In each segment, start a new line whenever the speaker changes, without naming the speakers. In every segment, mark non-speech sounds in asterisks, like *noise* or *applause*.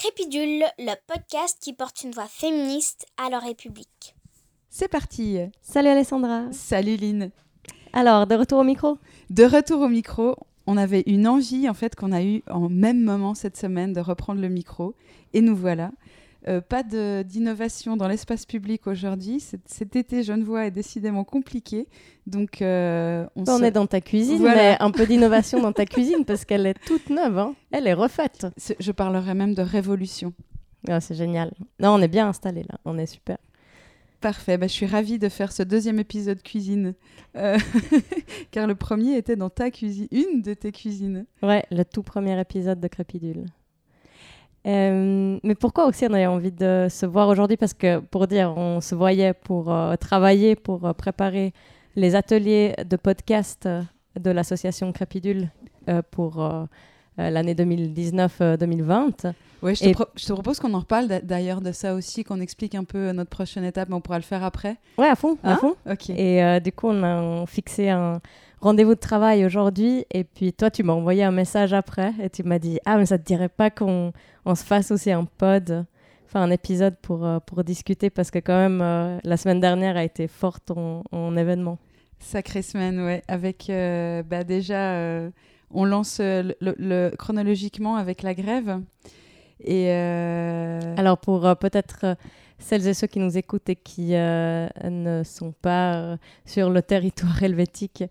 Crépidule, le podcast qui porte une voix féministe à la République.
C'est parti
Salut Alessandra
Salut Lynn
Alors, de retour au micro?
De retour au micro, on avait une envie en fait qu'on a eu en même moment cette semaine de reprendre le micro et nous voilà. Euh, pas d'innovation dans l'espace public aujourd'hui. Cet été Genevois est décidément compliqué. Donc, euh,
on, on est dans ta cuisine, mais un peu d'innovation dans ta cuisine parce qu'elle est toute neuve. Hein. Elle est refaite.
je parlerais même de révolution.
Ah, c'est génial. Non, on est bien installé là. On est super.
Parfait, bah, je suis ravie de faire ce deuxième épisode cuisine, euh, *laughs* car le premier était dans ta cuisine, une de tes cuisines.
Ouais, le tout premier épisode de Crépidule. Euh, mais pourquoi aussi on avait envie de se voir aujourd'hui? Parce que pour dire, on se voyait pour euh, travailler, pour euh, préparer les ateliers de podcast de l'association Crépidule pour l'année 2019-2020.
Oui, je, je, te propose qu'on en reparle d'ailleurs de ça aussi, qu'on explique un peu notre prochaine étape, mais on pourra le faire après.
Ouais, à fond, à
hein?
fond.
Ok.
Et du coup, on a fixé un, rendez-vous de travail aujourd'hui. Et puis toi, tu m'as envoyé un message après et tu m'as dit Ah, mais ça te dirait pas qu'on on se fasse aussi un pod, enfin un épisode pour, euh, pour discuter parce que, quand même, euh, la semaine dernière a été forte en, événement.
Sacrée semaine, ouais. Avec euh, bah, déjà, on lance le, chronologiquement avec la grève. Et
Alors, pour peut-être celles et ceux qui nous écoutent et qui ne sont pas sur le territoire *laughs* helvétique,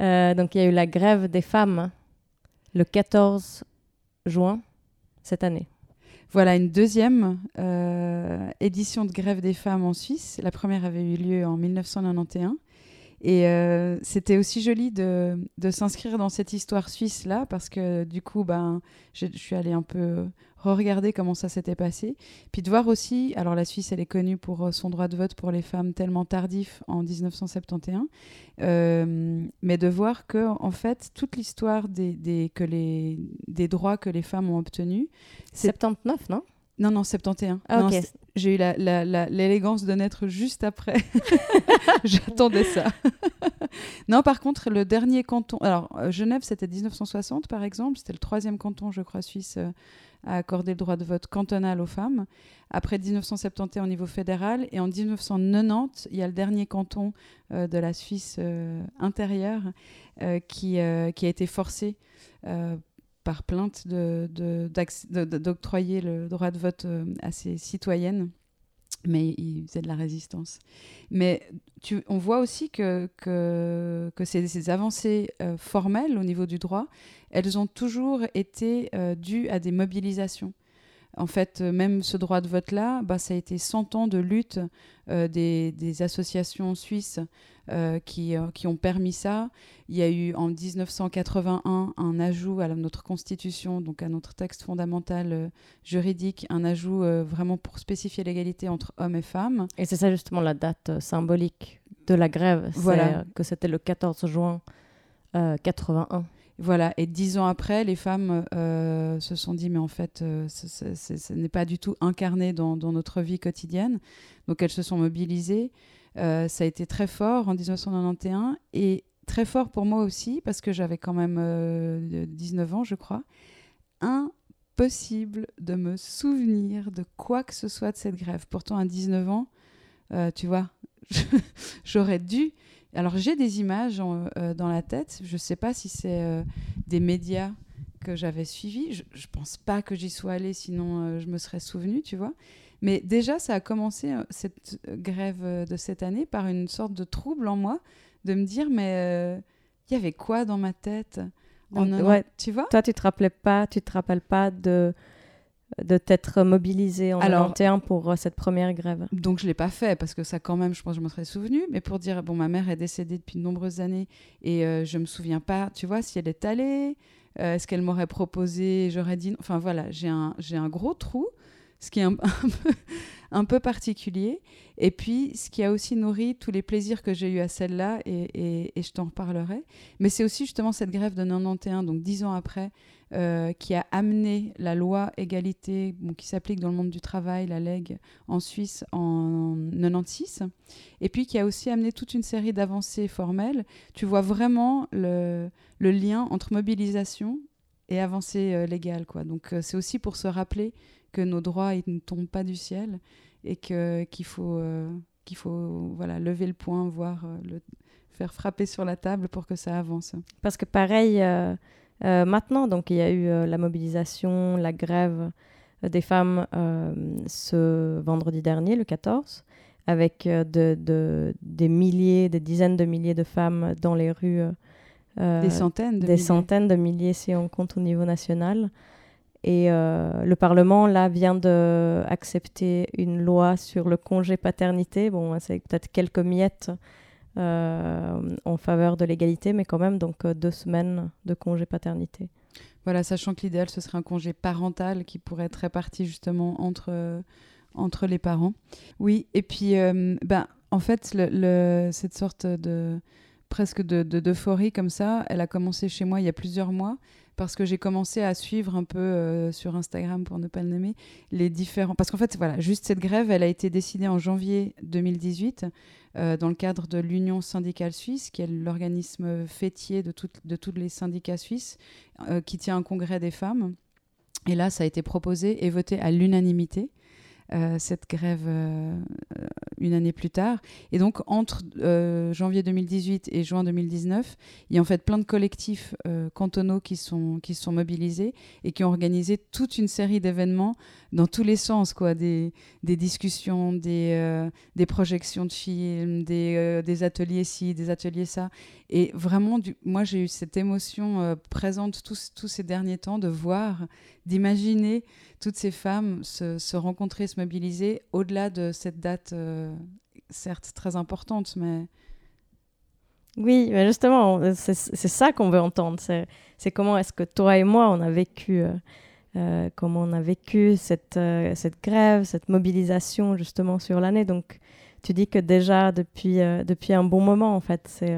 euh, donc il y a eu la grève des femmes le 14 juin cette année.
Voilà une deuxième euh, édition de grève des femmes en Suisse. La première avait eu lieu en 1991. Et euh, c'était aussi joli de, de s'inscrire dans cette histoire suisse-là, parce que du coup, ben, je suis allée un peu regarder comment ça s'était passé. Puis de voir aussi, alors la Suisse, elle est connue pour euh, son droit de vote pour les femmes tellement tardif en 1971, euh, mais de voir que, en fait, toute l'histoire des, des, des droits que les femmes ont obtenus.
79, non?
Non, non, 71. Ah, J'ai eu l'élégance de naître juste après. *laughs* J'attendais ça. non, par contre, le dernier canton. Alors, euh, Genève, c'était 1960, par exemple. C'était le troisième canton, je crois, suisse a accordé le droit de vote cantonal aux femmes. Après 1971 au niveau fédéral et en 1990, il y a le dernier canton euh, de la Suisse euh, intérieure euh, qui, qui a été forcé par plainte d'octroyer de, le droit de vote à ses citoyennes mais il faisait de la résistance. Mais on voit aussi que, que, ces, avancées euh, formelles au niveau du droit, elles ont toujours été euh, dues à des mobilisations. En fait, euh, même ce droit de vote-là, bah, ça a été 100 ans de lutte des, des, associations suisses euh, qui, euh, qui, ont permis ça. Il y a eu en 1981 un ajout à notre constitution, donc à notre texte fondamental euh, juridique, un ajout vraiment pour spécifier l'égalité entre hommes et femmes.
Et c'est ça justement la date symbolique de la grève, voilà. que c'était le 14 juin 81.
Voilà, et dix ans après, les femmes se sont dit, mais en fait, ce n'est pas du tout incarné dans, notre vie quotidienne. Donc elles se sont mobilisées. Euh, ça a été très fort en 1991 et très fort pour moi aussi parce que j'avais quand même 19 euh, ans, je crois. Impossible de me souvenir de quoi que ce soit de cette grève. Pourtant, à 19 ans, euh, tu vois, *laughs* j'aurais dû. Alors, j'ai des images dans la tête. Je ne sais pas si c'est des médias que j'avais suivis. Je ne pense pas que j'y sois allée, sinon je me serais souvenu, tu vois. Mais déjà, ça a commencé, euh, cette euh, grève euh, de cette année, par une sorte de trouble en moi, de me dire, mais il y avait quoi dans ma tête?
Ouais, Tu vois? Toi, tu te rappelais pas, tu te rappelles pas de de t'être mobilisé en Alors, 91 pour cette première grève
Donc je l'ai pas fait parce que ça quand même, je pense que je m'en serais souvenu. Mais pour dire, bon, ma mère est décédée depuis de nombreuses années et je je me souviens pas, tu vois, si elle est allée, est-ce qu'elle m'aurait proposé, j'aurais dit, enfin voilà, j'ai un, j'ai un gros trou ce qui est *laughs* un, peu, particulier. Et puis, ce qui a aussi nourri tous les plaisirs que j'ai eu à celle-là, et, je t'en reparlerai. Mais c'est aussi justement cette grève de 91, donc dix ans après, euh, qui a amené la loi égalité qui s'applique dans le monde du travail, la LEG, en Suisse en 96, et puis qui a aussi amené toute une série d'avancées formelles. Tu vois vraiment le, lien entre mobilisation et avancée légale. Quoi. Donc c'est aussi pour se rappeler que nos droits ils ne tombent pas du ciel et qu'il faut qu'il faut voilà lever le poing, voir le faire frapper sur la table pour que ça avance.
Parce que pareil, maintenant, donc il y a eu la mobilisation, la grève des femmes ce vendredi dernier, le 14 avec euh, de, des milliers, des dizaines de milliers de femmes dans les rues.
Euh, des centaines
de Des milliers. centaines de milliers si on compte au niveau national. Et euh, le Parlement, là, vient d'accepter une loi sur le congé paternité. Bon, c'est peut-être quelques miettes en faveur de l'égalité, mais quand même, donc deux semaines de congé paternité.
Voilà, sachant que l'idéal, ce serait un congé parental qui pourrait être réparti justement entre entre les parents. Oui, et puis, euh, ben, en fait, le, cette sorte de presque de, d'euphorie comme ça, elle a commencé chez moi il y a plusieurs mois parce que j'ai commencé à suivre un peu euh, sur Instagram, pour ne pas le nommer, les différents... Parce qu'en fait, voilà, juste cette grève, elle a été décidée en janvier 2018 euh, dans le cadre de l'Union syndicale suisse, qui est l'organisme fêtier de, de tous les syndicats suisses, qui tient un congrès des femmes. Et là, ça a été proposé et voté à l'unanimité. Euh, cette grève euh, une année plus tard. Et donc, entre euh, janvier 2018 et juin 2019, il y a en fait plein de collectifs cantonaux qui sont, qui sont mobilisés et qui ont organisé toute une série d'événements dans tous les sens, quoi. Des, des discussions, des, des projections de films, des, des ateliers ci, des ateliers ça. Et vraiment, moi, j'ai eu cette émotion présente tous, tous ces derniers temps de voir, d'imaginer toutes ces femmes se, rencontrer, se mobiliser au-delà de cette date, euh, certes très importante, mais...
Oui, mais justement, c'est ça qu'on veut entendre. C'est comment est-ce que toi et moi, on a vécu, euh, euh, comment on a vécu cette, cette grève, cette mobilisation justement sur l'année. Donc, tu dis que déjà depuis, depuis un bon moment, en fait, c'est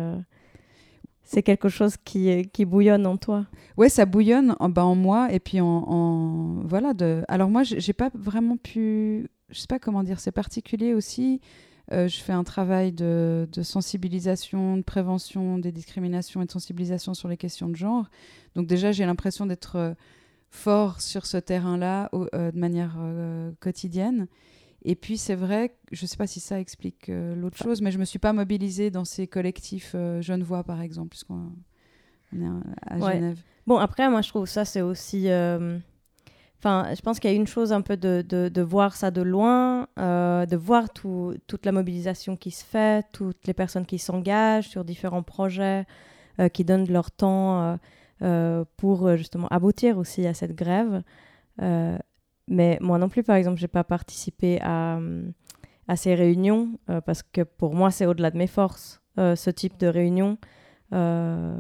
c'est quelque chose qui, qui bouillonne en toi.
Ouais, ça bouillonne en, bah, en moi et puis en, voilà. Alors moi, j'ai pas vraiment pu, je sais pas comment dire, c'est particulier aussi. Euh, je fais un travail de, sensibilisation, de prévention des discriminations et de sensibilisation sur les questions de genre. Donc déjà, j'ai l'impression d'être euh, fort sur ce terrain-là euh, de manière quotidienne. Et puis c'est vrai, je ne sais pas si ça explique euh, l'autre chose, mais je ne me suis pas mobilisée dans ces collectifs euh, Genevois, par exemple, puisqu'on est à Genève.
Bon, après, moi, je trouve ça, c'est aussi... Euh, enfin, je pense qu'il y a une chose un peu de, de, voir ça de loin, de voir tout, toute la mobilisation qui se fait, toutes les personnes qui s'engagent sur différents projets, qui donnent leur temps pour justement aboutir aussi à cette grève. Mais moi non plus, par exemple, je n'ai pas participé à, ces réunions euh, parce que pour moi, c'est au-delà de mes forces, euh, ce type de réunion euh,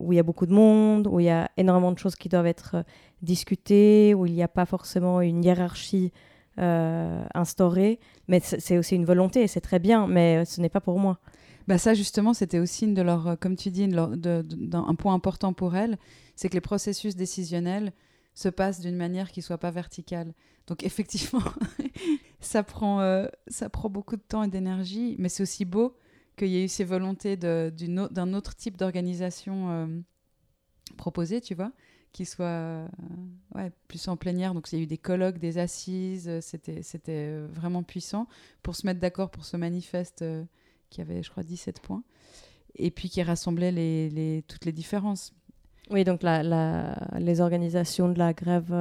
où il y a beaucoup de monde, où il y a énormément de choses qui doivent être discutées, où il n'y a pas forcément une hiérarchie instaurée. Mais c'est aussi une volonté c'est très bien, mais ce n'est pas pour moi.
Bah ça justement, c'était aussi une de leurs, comme tu dis, un point important pour elles, c'est que les processus décisionnels se passe d'une manière qui soit pas verticale. Donc effectivement, *laughs* ça, prend, euh, ça prend beaucoup de temps et d'énergie, mais c'est aussi beau qu'il y ait eu ces volontés d'un autre type d'organisation euh, proposée, tu vois, qui soit euh, plus en plénière. Donc il y a eu des colloques, des assises, c'était vraiment puissant pour se mettre d'accord pour ce manifeste qui avait, je crois, 17 points, et puis qui rassemblait toutes les différences.
Oui, donc les organisations de la grève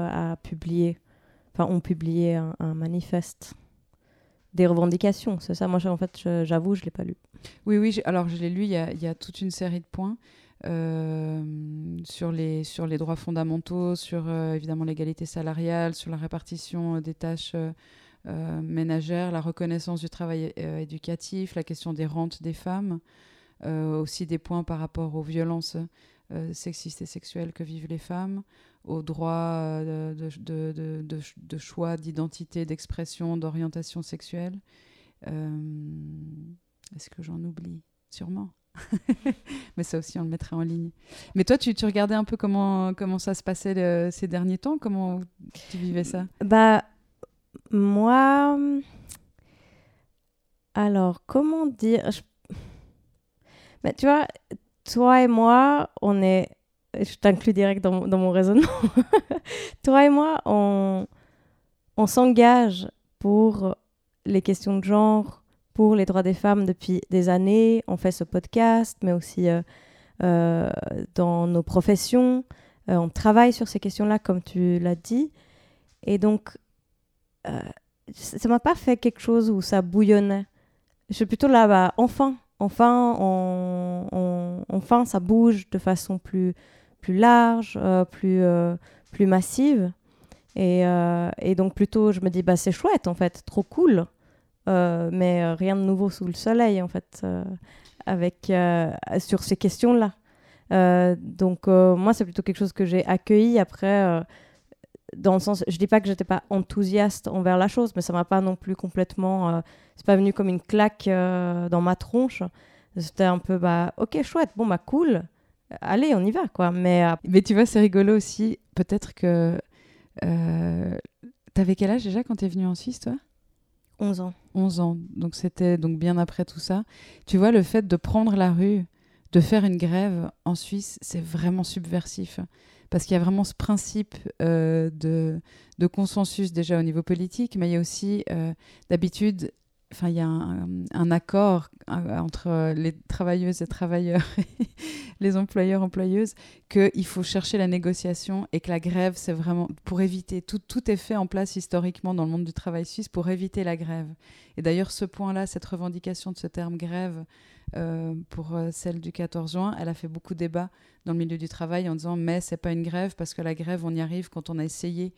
ont publié un, manifeste des revendications. C'est ça, moi, en fait, j'avoue, je ne l'ai pas lu.
Oui, oui, alors je l'ai lu, il y, a, toute une série de points euh, sur, les, droits fondamentaux, sur euh, évidemment l'égalité salariale, sur la répartition des tâches euh, ménagères, la reconnaissance du travail éducatif, la question des rentes des femmes, aussi des points par rapport aux violences euh, sexistes et sexuelles que vivent les femmes, aux droits euh, de, choix d'identité, d'expression, d'orientation sexuelle. Euh, est-ce que j'en oublie? Sûrement. *laughs* Mais ça aussi, on le mettrait en ligne. Mais toi, tu, regardais un peu comment, comment ça se passait ces derniers temps? Comment tu vivais ça?
Bah, moi. Alors, comment dire? Bah, Tu vois, toi et moi, on est je t'inclus direct dans, mon raisonnement. *laughs* Toi et moi, on, on s'engage pour les questions de genre, pour les droits des femmes depuis des années. On fait ce podcast, mais aussi euh, euh, dans nos professions. Euh, on travaille sur ces questions-là, comme tu l'as dit. Et donc, ça ne m'a pas fait quelque chose où ça bouillonnait. Je suis plutôt là, bah, enfin, enfin, enfin, ça bouge de façon plus, plus large, plus, plus massive. Et, et, donc, plutôt, je me dis, bah, c'est chouette, en fait, trop cool. Euh, mais euh, rien de nouveau sous le soleil, en fait, euh, avec, sur ces questions-là. donc, moi, c'est plutôt quelque chose que j'ai accueilli après dans le sens, je dis pas que j'étais pas enthousiaste envers la chose, mais ça m'a pas non plus complètement, c'est pas venu comme une claque dans ma tronche. C'était un peu, bah, ok, chouette, bon, bah, cool, allez, on y va, quoi. Mais,
mais tu vois, c'est rigolo aussi, peut-être que. Euh, T'avais quel âge déjà quand t'es venue en Suisse, toi?
11 ans.
11 ans. Donc c'était donc bien après tout ça. Tu vois, le fait de prendre la rue, de faire une grève en Suisse, c'est vraiment subversif. Parce qu'il y a vraiment ce principe euh, de, consensus déjà au niveau politique, mais il y a aussi euh, d'habitude enfin, il y a un, accord euh, entre les travailleuses et travailleurs *laughs* les employeurs employeuses qu'il faut chercher la négociation et que la grève c'est vraiment pour éviter tout, tout est fait en place historiquement dans le monde du travail suisse pour éviter la grève. Et d'ailleurs ce point-là cette revendication de ce terme grève euh, pour euh, celle du 14 juin elle a fait beaucoup de débats dans le milieu du travail en disant mais c'est pas une grève parce que la grève on y arrive quand on a essayé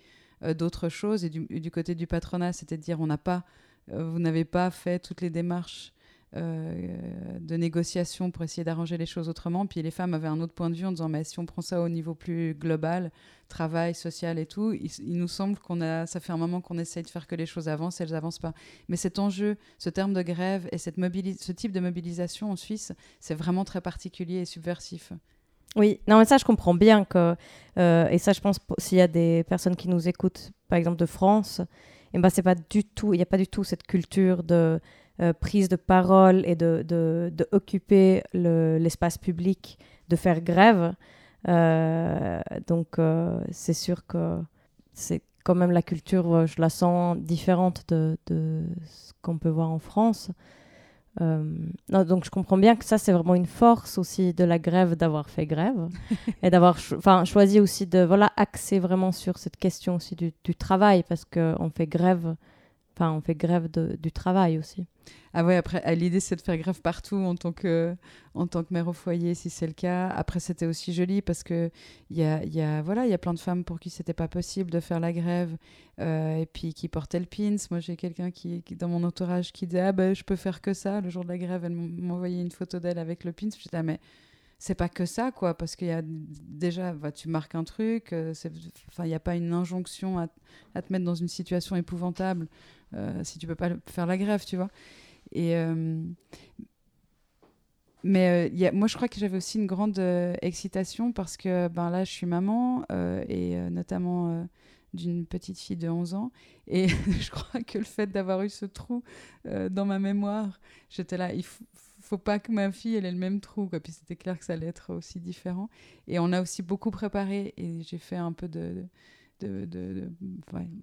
d'autres choses. Et du, côté du patronat c'est à dire on n'a pas euh, vous n'avez pas fait toutes les démarches euh, de négociation pour essayer d'arranger les choses autrement. Puis les femmes avaient un autre point de vue en disant mais si on prend ça au niveau plus global, travail, social et tout, il, nous semble qu'on a, ça fait un moment qu'on essaye de faire que les choses avancent, elles avancent pas. Mais cet enjeu, ce terme de grève et cette ce type de mobilisation en Suisse, c'est vraiment très particulier et subversif.
Oui, non mais ça je comprends bien que euh, et ça je pense s'il y a des personnes qui nous écoutent, par exemple de France et ben c'est pas du tout, il n'y a pas du tout cette culture de euh, prise de parole et de, de, de occuper l'espace public, de faire grève. Euh, donc donc c'est sûr que c'est quand même la culture, je la sens différente de, de ce qu'on peut voir en France. Euh, donc je comprends bien que ça c'est vraiment une force aussi de la grève d'avoir fait grève *laughs* et d'avoir enfin choisi aussi de voilà axer vraiment sur cette question aussi du, du travail parce que on fait grève enfin on fait grève du travail aussi.
Ah ouais, après, l'idée, c'est de faire grève partout en tant que, en tant que mère au foyer, si c'est le cas. Après, c'était aussi joli parce que y a, y a, voilà, il y a plein de femmes pour qui c'était pas possible de faire la grève euh, et puis qui portaient le pins. Moi, j'ai quelqu'un qui, qui, dans mon entourage, qui disait, ah ben, je peux faire que ça. Le jour de la grève, elle m'envoyait une photo d'elle avec le pins. Je disais, ah, mais c'est pas que ça, quoi, parce qu'il y a déjà, bah, tu marques un truc, euh, enfin, il n'y a pas une injonction à, te mettre dans une situation épouvantable euh, si tu peux pas faire la grève, tu vois. Et, euh, mais euh, y moi, je crois que j'avais aussi une grande excitation parce que ben, là, je suis maman et notamment d'une petite fille de 11 ans. Et *laughs* je crois que le fait d'avoir eu ce trou dans ma mémoire, j'étais là, il faut, faut pas que ma fille elle ait le même trou. Quoi. Puis c'était clair que ça allait être aussi différent. Et on a aussi beaucoup préparé et j'ai fait un peu de de,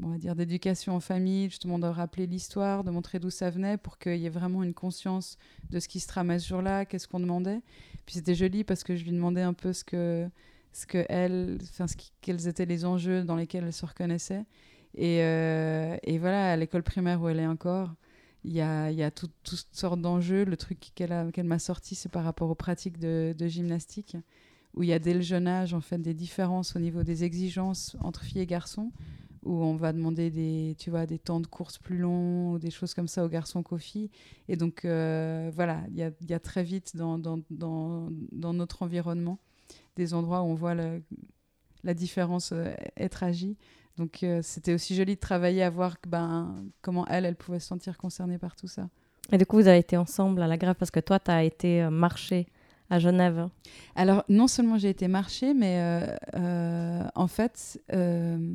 on va dire d'éducation en famille, justement de rappeler l'histoire, de montrer d'où ça venait pour qu'il y ait vraiment une conscience de ce qui se trame ce jour-là, qu'est-ce qu'on demandait. Puis c'était joli parce que je lui demandais un peu ce que, ce que elle, enfin, ce quels étaient les enjeux dans lesquels elle se reconnaissait. Et, euh, et voilà, à l'école primaire où elle est encore, il y a, toutes sortes d'enjeux. Le truc qu'elle m'a sorti, c'est par rapport aux pratiques de, gymnastique où il y a dès le jeune âge en fait des différences au niveau des exigences entre filles et garçons où on va demander des tu vois des temps de course plus longs ou des choses comme ça aux garçons qu'aux filles et donc euh, voilà il y a, très vite dans, notre environnement des endroits où on voit la différence euh, être agie donc euh, c'était aussi joli de travailler à voir ben, comment elle elle pouvait se sentir concernée par tout ça
et du coup vous avez été ensemble à la grève parce que toi tu as été marché à Genève
Alors, non seulement j'ai été marcher, mais euh, euh, en fait, euh,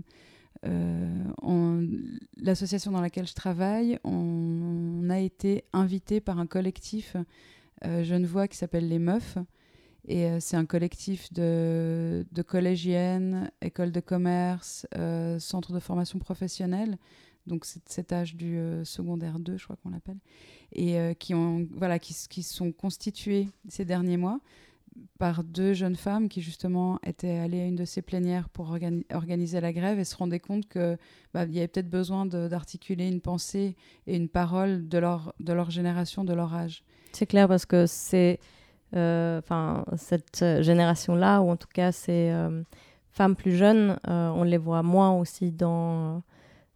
l'association dans laquelle je travaille, on, a été invité par un collectif genevois qui s'appelle Les Meufs. Et euh, c'est un collectif de, de collégiennes, écoles de commerce, euh, centres de formation professionnelle, donc c'est cet âge du euh, secondaire 2, je crois qu'on l'appelle, et qui, ont, voilà, qui, qui sont constitués ces derniers mois par deux jeunes femmes qui justement étaient allées à une de ces plénières pour organi- organiser la grève et se rendaient compte que bah, y avait peut-être besoin d'articuler une pensée et une parole de leur, de leur génération, de leur âge.
C'est clair parce que c'est enfin cette euh, génération-là, ou en tout cas ces euh, femmes plus jeunes, euh, on les voit moins aussi dans,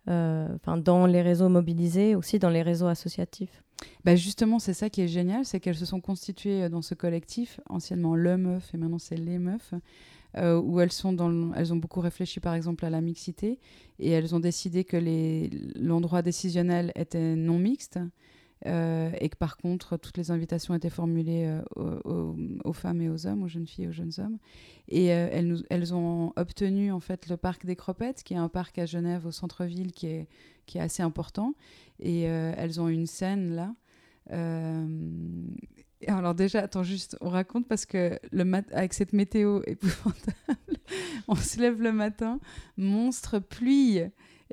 euh, dans les réseaux mobilisés, aussi dans les réseaux associatifs.
Bah justement, c'est ça qui est génial, c'est qu'elles se sont constituées euh, dans ce collectif, anciennement Le Meuf, et maintenant c'est Les Meufs, euh, où elles, sont dans le- elles ont beaucoup réfléchi par exemple à la mixité, et elles ont décidé que l'endroit décisionnel était non mixte, euh, et que par contre toutes les invitations étaient formulées euh, aux, femmes et aux hommes, aux jeunes filles et aux jeunes hommes. Et euh, elles, ont obtenu en fait le parc des Cropettes, qui est un parc à Genève au centre-ville qui est, qui est assez important. Et elles ont une scène là. Alors déjà, attends juste, on raconte parce que le mat avec cette météo épouvantable, *laughs* on se lève le matin, monstre pluie.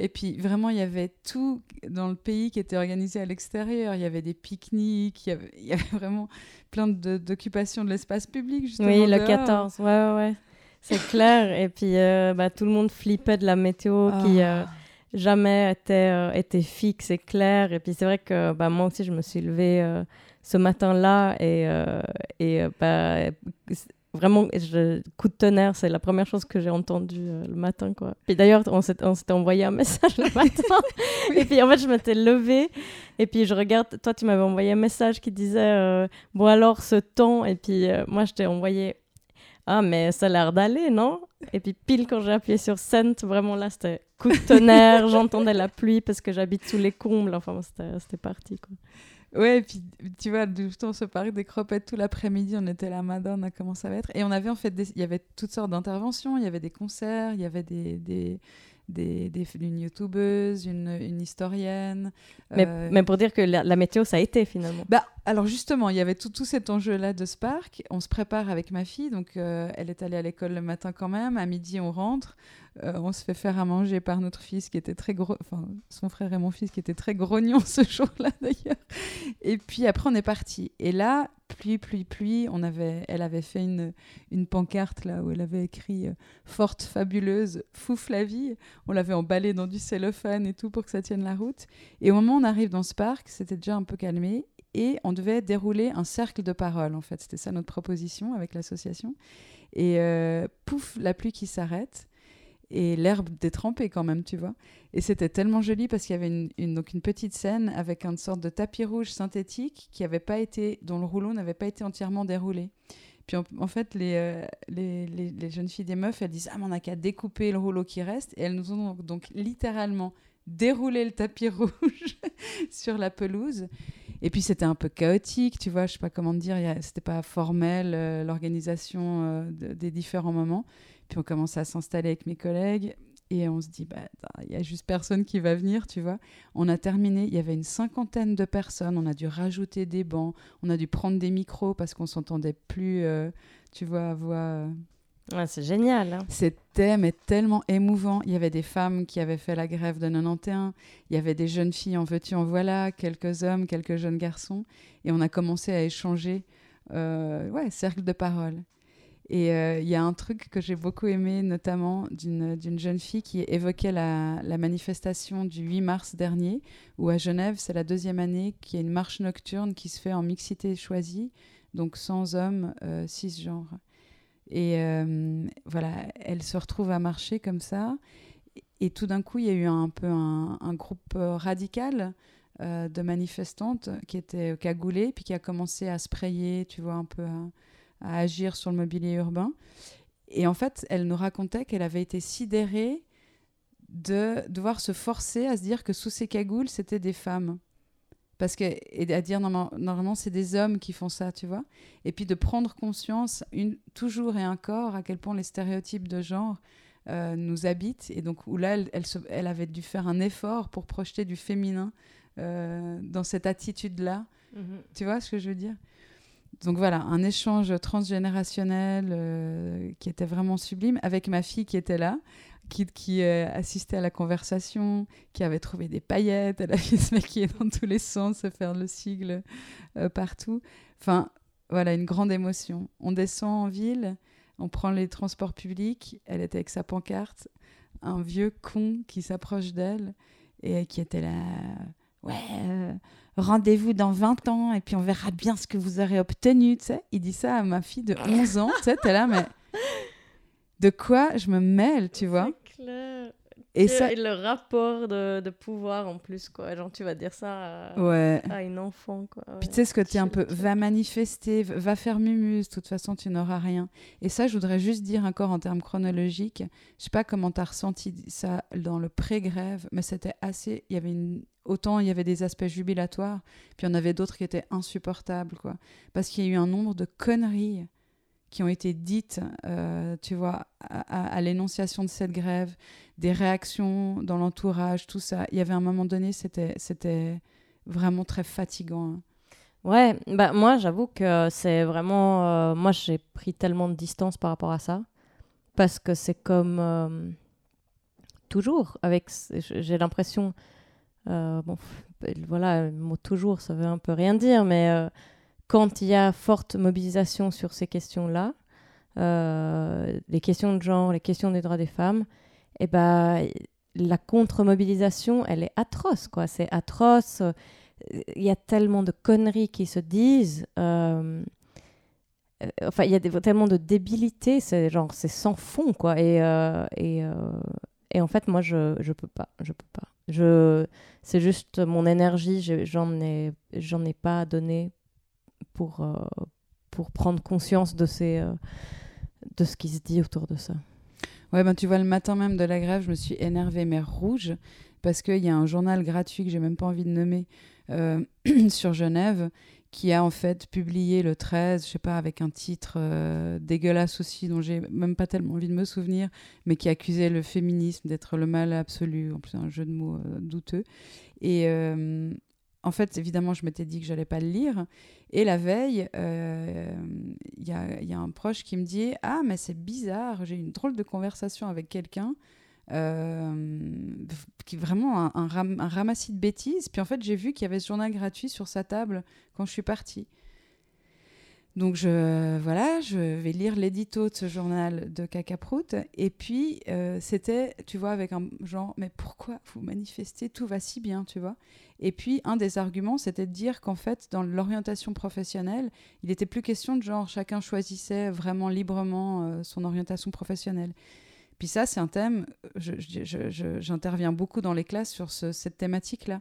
Et puis vraiment, il y avait tout dans le pays qui était organisé à l'extérieur. Il y avait des pique-niques, il y avait, *laughs* il y avait vraiment plein d'occupations de l'espace public. Justement,
Oui, le
dehors.
14, ouais, ouais, ouais. C'est clair. *laughs* Et puis, euh, bah, tout le monde flippait de la météo qui euh,
Ah.
jamais était, euh, était fixe et claire. Et puis, c'est vrai que bah, moi aussi, je me suis levée euh, ce matin-là et, euh, et euh, bah, vraiment, je- coup de tonnerre, c'est la première chose que j'ai entendue euh, le matin. Quoi. Puis d'ailleurs, on s'était envoyé un *laughs* message le matin. Et puis, en fait, je m'étais levée. Et puis, je regarde, toi, tu m'avais envoyé un message qui disait euh, Bon, alors, ce temps. Et puis, euh, moi, je t'ai envoyé Ah, mais ça a l'air d'aller, non? Et puis, pile quand j'ai appuyé sur Send, vraiment là, c'était coup de tonnerre. *laughs* J'entendais la pluie parce que j'habite sous les combles. Enfin, c'était parti. Quoi.
Ouais, et puis tu vois, on se parlait des cropettes tout l'après-midi, on était là, Madonna, comment ça va être? Et on avait en fait, des- il y avait toutes sortes d'interventions, il y avait des concerts, il y avait des, des, des, des- une youtubeuse, une, une historienne.
Mais,
euh,
mais pour dire que la, la météo, ça a été finalement.
Bah, alors justement, il y avait tout, tout cet enjeu-là de Spark. On se prépare avec ma fille, donc euh, elle est allée à l'école le matin quand même. À midi, on rentre. Euh, on se fait faire à manger par notre fils qui était très gros, enfin son frère et mon fils qui étaient très grognons *laughs* ce jour-là d'ailleurs. Et puis après, on est parti. Et là, pluie, pluie, pluie. On avait, elle avait fait une, une pancarte là où elle avait écrit euh, Forte, fabuleuse, fouf la vie. On l'avait emballé dans du cellophane et tout pour que ça tienne la route. Et au moment où on arrive dans ce parc, c'était déjà un peu calmé et on devait dérouler un cercle de parole. En fait, c'était ça notre proposition avec l'association. Et euh, pouf, la pluie qui s'arrête et l'herbe détrempée quand même, tu vois. Et c'était tellement joli parce qu'il y avait une, donc une petite scène avec une sorte de tapis rouge synthétique qui avait pas été, dont le rouleau n'avait pas été entièrement déroulé. Puis en, fait, les, euh, les, les- les jeunes filles des meufs, elles disent Ah, mais on n'a qu'à découper le rouleau qui reste. Et elles nous ont donc, littéralement déroulé le tapis *laughs* rouge sur la pelouse. Et puis c'était un peu chaotique, tu vois, je sais pas comment te dire, c'était pas formel euh, l'organisation euh, de- des différents moments. Puis on commence à s'installer avec mes collègues et on se dit, bah, il y a juste personne qui va venir, tu vois. On a terminé, il y avait une cinquantaine de personnes, on a dû rajouter des bancs, on a dû prendre des micros parce qu'on s'entendait plus, euh, tu vois, à voix. euh,
Ouais, c'est génial. hein.
c'était mais tellement émouvant. Il y avait des femmes qui avaient fait la grève de 91. Il y avait des jeunes filles en veux-tu, en voilà, quelques hommes, quelques jeunes garçons. Et on a commencé à échanger, euh, ouais, cercle de parole. Et euh, il y a un truc que j'ai beaucoup aimé, notamment d'une jeune fille qui évoquait la, la manifestation du 8 mars dernier, où à Genève, c'est la deuxième année qu'il y a une marche nocturne qui se fait en mixité choisie, donc sans hommes, euh, cisgenres. Et euh, voilà, elle se retrouve à marcher comme ça. Et tout d'un coup, il y a eu un peu un, groupe euh, radical de manifestantes qui étaient cagoulées, puis qui a commencé à sprayer, tu vois, un peu à, à agir sur le mobilier urbain. Et en fait, elle nous racontait qu'elle avait été sidérée de devoir se forcer à se dire que sous ces cagoules, c'était des femmes. Parce que, et à dire normalement, normalement c'est des hommes qui font ça, tu vois. Et puis de prendre conscience, une, toujours et encore, à quel point les stéréotypes de genre euh, nous habitent. Et donc, où là, elle, elle, se- elle avait dû faire un effort pour projeter du féminin euh, dans cette attitude-là. Tu vois ce que je veux dire? Donc voilà, un échange transgénérationnel euh, qui était vraiment sublime avec ma fille qui était là, qui, euh, assistait à la conversation, qui avait trouvé des paillettes, elle a fait *laughs* se maquiller dans tous les sens, se faire le sigle euh, partout. Enfin, voilà, une grande émotion. On descend en ville, on prend les transports publics, elle était avec sa pancarte, un vieux con qui s'approche d'elle et qui était là, ouais rendez-vous dans 20 ans et puis on verra bien ce que vous aurez obtenu, tu sais. Il dit ça à ma fille de 11 ans, tu sais, t'es là, mais *laughs* de quoi je me mêle, tu vois?
clair. Et, ça... le rapport de, de, pouvoir en plus, quoi. Genre, tu vas dire ça à,
ouais.
à une enfant, quoi.
Puis tu sais, ce que tu es un peu, va manifester, va faire mumuse, de toute façon, tu n'auras rien. Et ça, je voudrais juste dire encore en termes chronologiques, je sais pas comment tu as ressenti ça dans le pré-grève, mais c'était assez, il y avait une autant il y avait des aspects jubilatoires, puis il y en avait d'autres qui étaient insupportables, quoi. Parce qu'il y a eu un nombre de conneries qui ont été dites, euh, tu vois, à, l'énonciation de cette grève, des réactions dans l'entourage, tout ça. Il y avait un moment donné, c'était, c'était vraiment très fatigant. Hein.
Ouais, bah moi j'avoue que c'est vraiment, euh, moi j'ai pris tellement de distance par rapport à ça, parce que c'est comme euh, toujours avec, j'ai l'impression, bon, voilà, le mot toujours, ça veut un peu rien dire, mais quand il y a forte mobilisation sur ces questions-là, euh, les questions de genre, les questions des droits des femmes, eh ben, la contre-mobilisation, elle est atroce, quoi. C'est atroce. Il y a tellement de conneries qui se disent. Euh, enfin, il y a tellement de débilité, c'est genre, c'est sans fond, quoi. Et, euh, et, en fait, moi, je, je peux pas. Je peux pas. Je, c'est juste mon énergie, j'en ai, j'en ai pas donné pour, euh, pour prendre conscience de, ces, euh, de ce qui se dit autour de ça.
Ouais, ben tu vois, le matin même de la grève, je me suis énervée, mais rouge, parce qu'il y a un journal gratuit que j'ai même pas envie de nommer euh, *clears throat* sur Genève, qui a en fait publié le 13, je sais pas, avec un titre dégueulasse aussi, dont j'ai même pas tellement envie de me souvenir, mais qui accusait le féminisme d'être le mal absolu, en plus un jeu de mots douteux. Et en fait, évidemment, je m'étais dit que j'allais pas le lire. Et la veille, il euh, y, a, un proche qui me dit Ah, mais c'est bizarre, j'ai une drôle de conversation avec quelqu'un. Euh, qui est vraiment un, un, ramassis de bêtises. Puis en fait, j'ai vu qu'il y avait ce journal gratuit sur sa table quand je suis partie. Donc je, voilà, je vais lire l'édito de ce journal de Cacaprout. Et puis, euh, c'était, tu vois, avec un genre, mais pourquoi vous manifestez Tout va si bien, tu vois? Et puis, un des arguments, c'était de dire qu'en fait, dans l'orientation professionnelle, il n'était plus question de genre, chacun choisissait vraiment librement euh, son orientation professionnelle. Puis ça, c'est un thème, j'interviens beaucoup dans les classes sur cette thématique-là.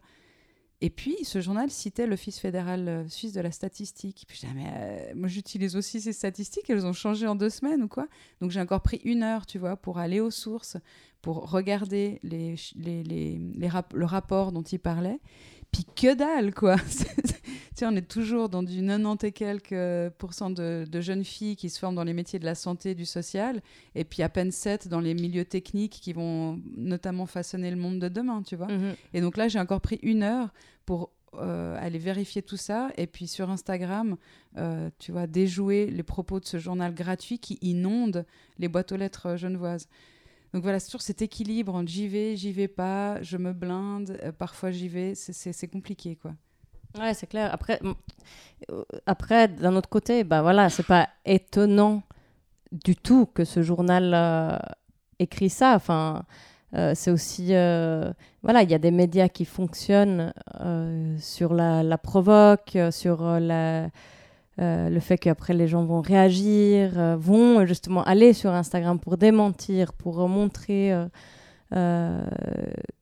Et puis, ce journal citait l'Office fédéral euh, suisse de la statistique. Je mais euh, moi, j'utilise aussi ces statistiques, elles ont changé en deux semaines ou quoi? Donc, j'ai encore pris une heure, tu vois, pour aller aux sources, pour regarder le rapport dont il parlait. Puis que dalle, quoi *laughs* Tu sais, on est toujours dans du 90 et quelques euh, pourcents de, de, jeunes filles qui se forment dans les métiers de la santé, du social, et puis à peine 7 dans les milieux techniques qui vont notamment façonner le monde de demain, tu vois. Mhm. Et donc là, j'ai encore pris une heure pour euh, aller vérifier tout ça, et puis sur Instagram, euh, tu vois, déjouer les propos de ce journal gratuit qui inonde les boîtes aux lettres genevoises. Donc voilà, c'est toujours cet équilibre entre j'y vais, j'y vais pas, je me blinde, euh, parfois j'y vais, c'est compliqué quoi.
Ouais, c'est clair. Après, euh, après d'un autre côté, bah voilà, c'est pas étonnant du tout que ce journal euh, écrit ça. Enfin, c'est aussi, voilà, il y a des médias qui fonctionnent sur la, la provoque, sur la euh, le fait qu'après les gens vont réagir, euh, vont justement aller sur Instagram pour démentir, pour montrer euh,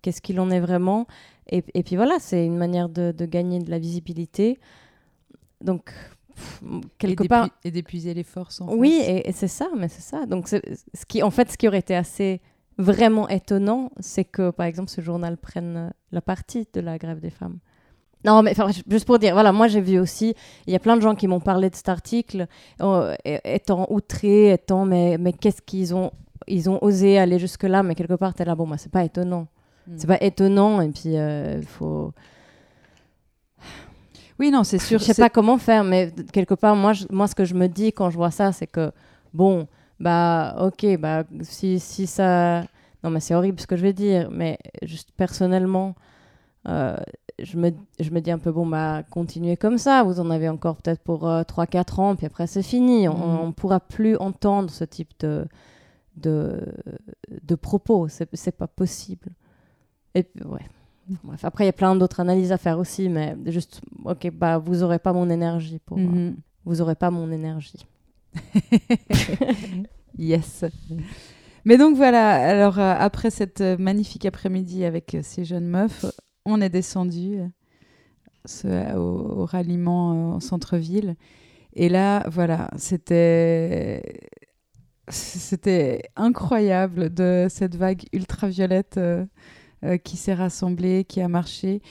qu'est-ce qu'il en est vraiment. Et, et puis voilà, c'est une manière de, de, gagner de la visibilité. Donc, quelque et part.
Et d'épuiser les forces. En
oui, et, c'est ça, mais c'est ça. Donc, ce qui, en fait, ce qui aurait été assez vraiment étonnant, c'est que, par exemple, ce journal prenne la partie de la grève des femmes. Non, mais juste pour dire, voilà, moi j'ai vu aussi, il y a plein de gens qui m'ont parlé de cet article, euh, étant outrés, étant, mais, mais qu'est-ce qu'ils ont, ils ont osé aller jusque-là, mais quelque part, t'es là, bon, moi, c'est pas étonnant. Hmm. C'est pas étonnant, et puis il euh, faut. *sighs*
Oui, non, c'est sûr.
Je sais pas comment faire, mais quelque part, moi, je- moi, ce que je me dis quand je vois ça, c'est que, bon, bah, ok, bah, si, si ça. Non, mais c'est horrible ce que je vais dire, mais juste personnellement, euh, je, me, je me dis un peu, bon, bah, continuez comme ça, vous en avez encore peut-être pour euh, 3-4 ans, puis après, c'est fini. On
Mhm.
ne pourra plus entendre ce type de, de, de propos. C'est pas possible. Et puis, ouais. Bref, après, il y a plein d'autres analyses à faire aussi, mais juste, ok, bah, vous aurez pas mon énergie pour. euh,
Mhm.
vous aurez pas mon énergie. *laughs*
Yes. Mais donc voilà, alors euh, après cette euh, magnifique après-midi avec euh, ces jeunes meufs, on est descendu euh, ce- au, au ralliement euh, en centre-ville. Et là, voilà, c'était c'était incroyable de cette vague ultraviolette euh, euh, qui s'est rassemblée, qui a marché.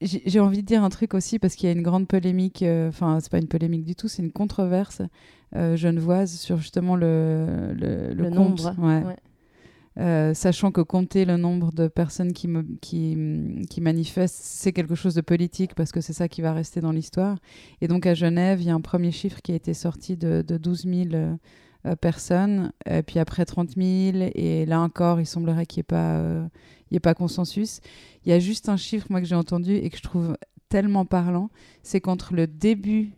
J'ai envie de dire un truc aussi parce qu'il y a une grande polémique, euh, enfin c'est pas une polémique du tout, c'est une controverse euh, genevoise sur justement le, le,
Le
compte.
nombre,
Ouais.
ouais.
Euh, sachant que compter le nombre de personnes qui, manifestent, c'est quelque chose de politique parce que c'est ça qui va rester dans l'histoire. Et donc à Genève, il y a un premier chiffre qui a été sorti de, de 12 000 euh, personnes, et puis après 30 000, et là encore, il semblerait qu'il n'y ait, pas, euh, ait pas consensus. Il y a juste un chiffre, moi, que j'ai entendu et que je trouve tellement parlant, c'est qu'entre le début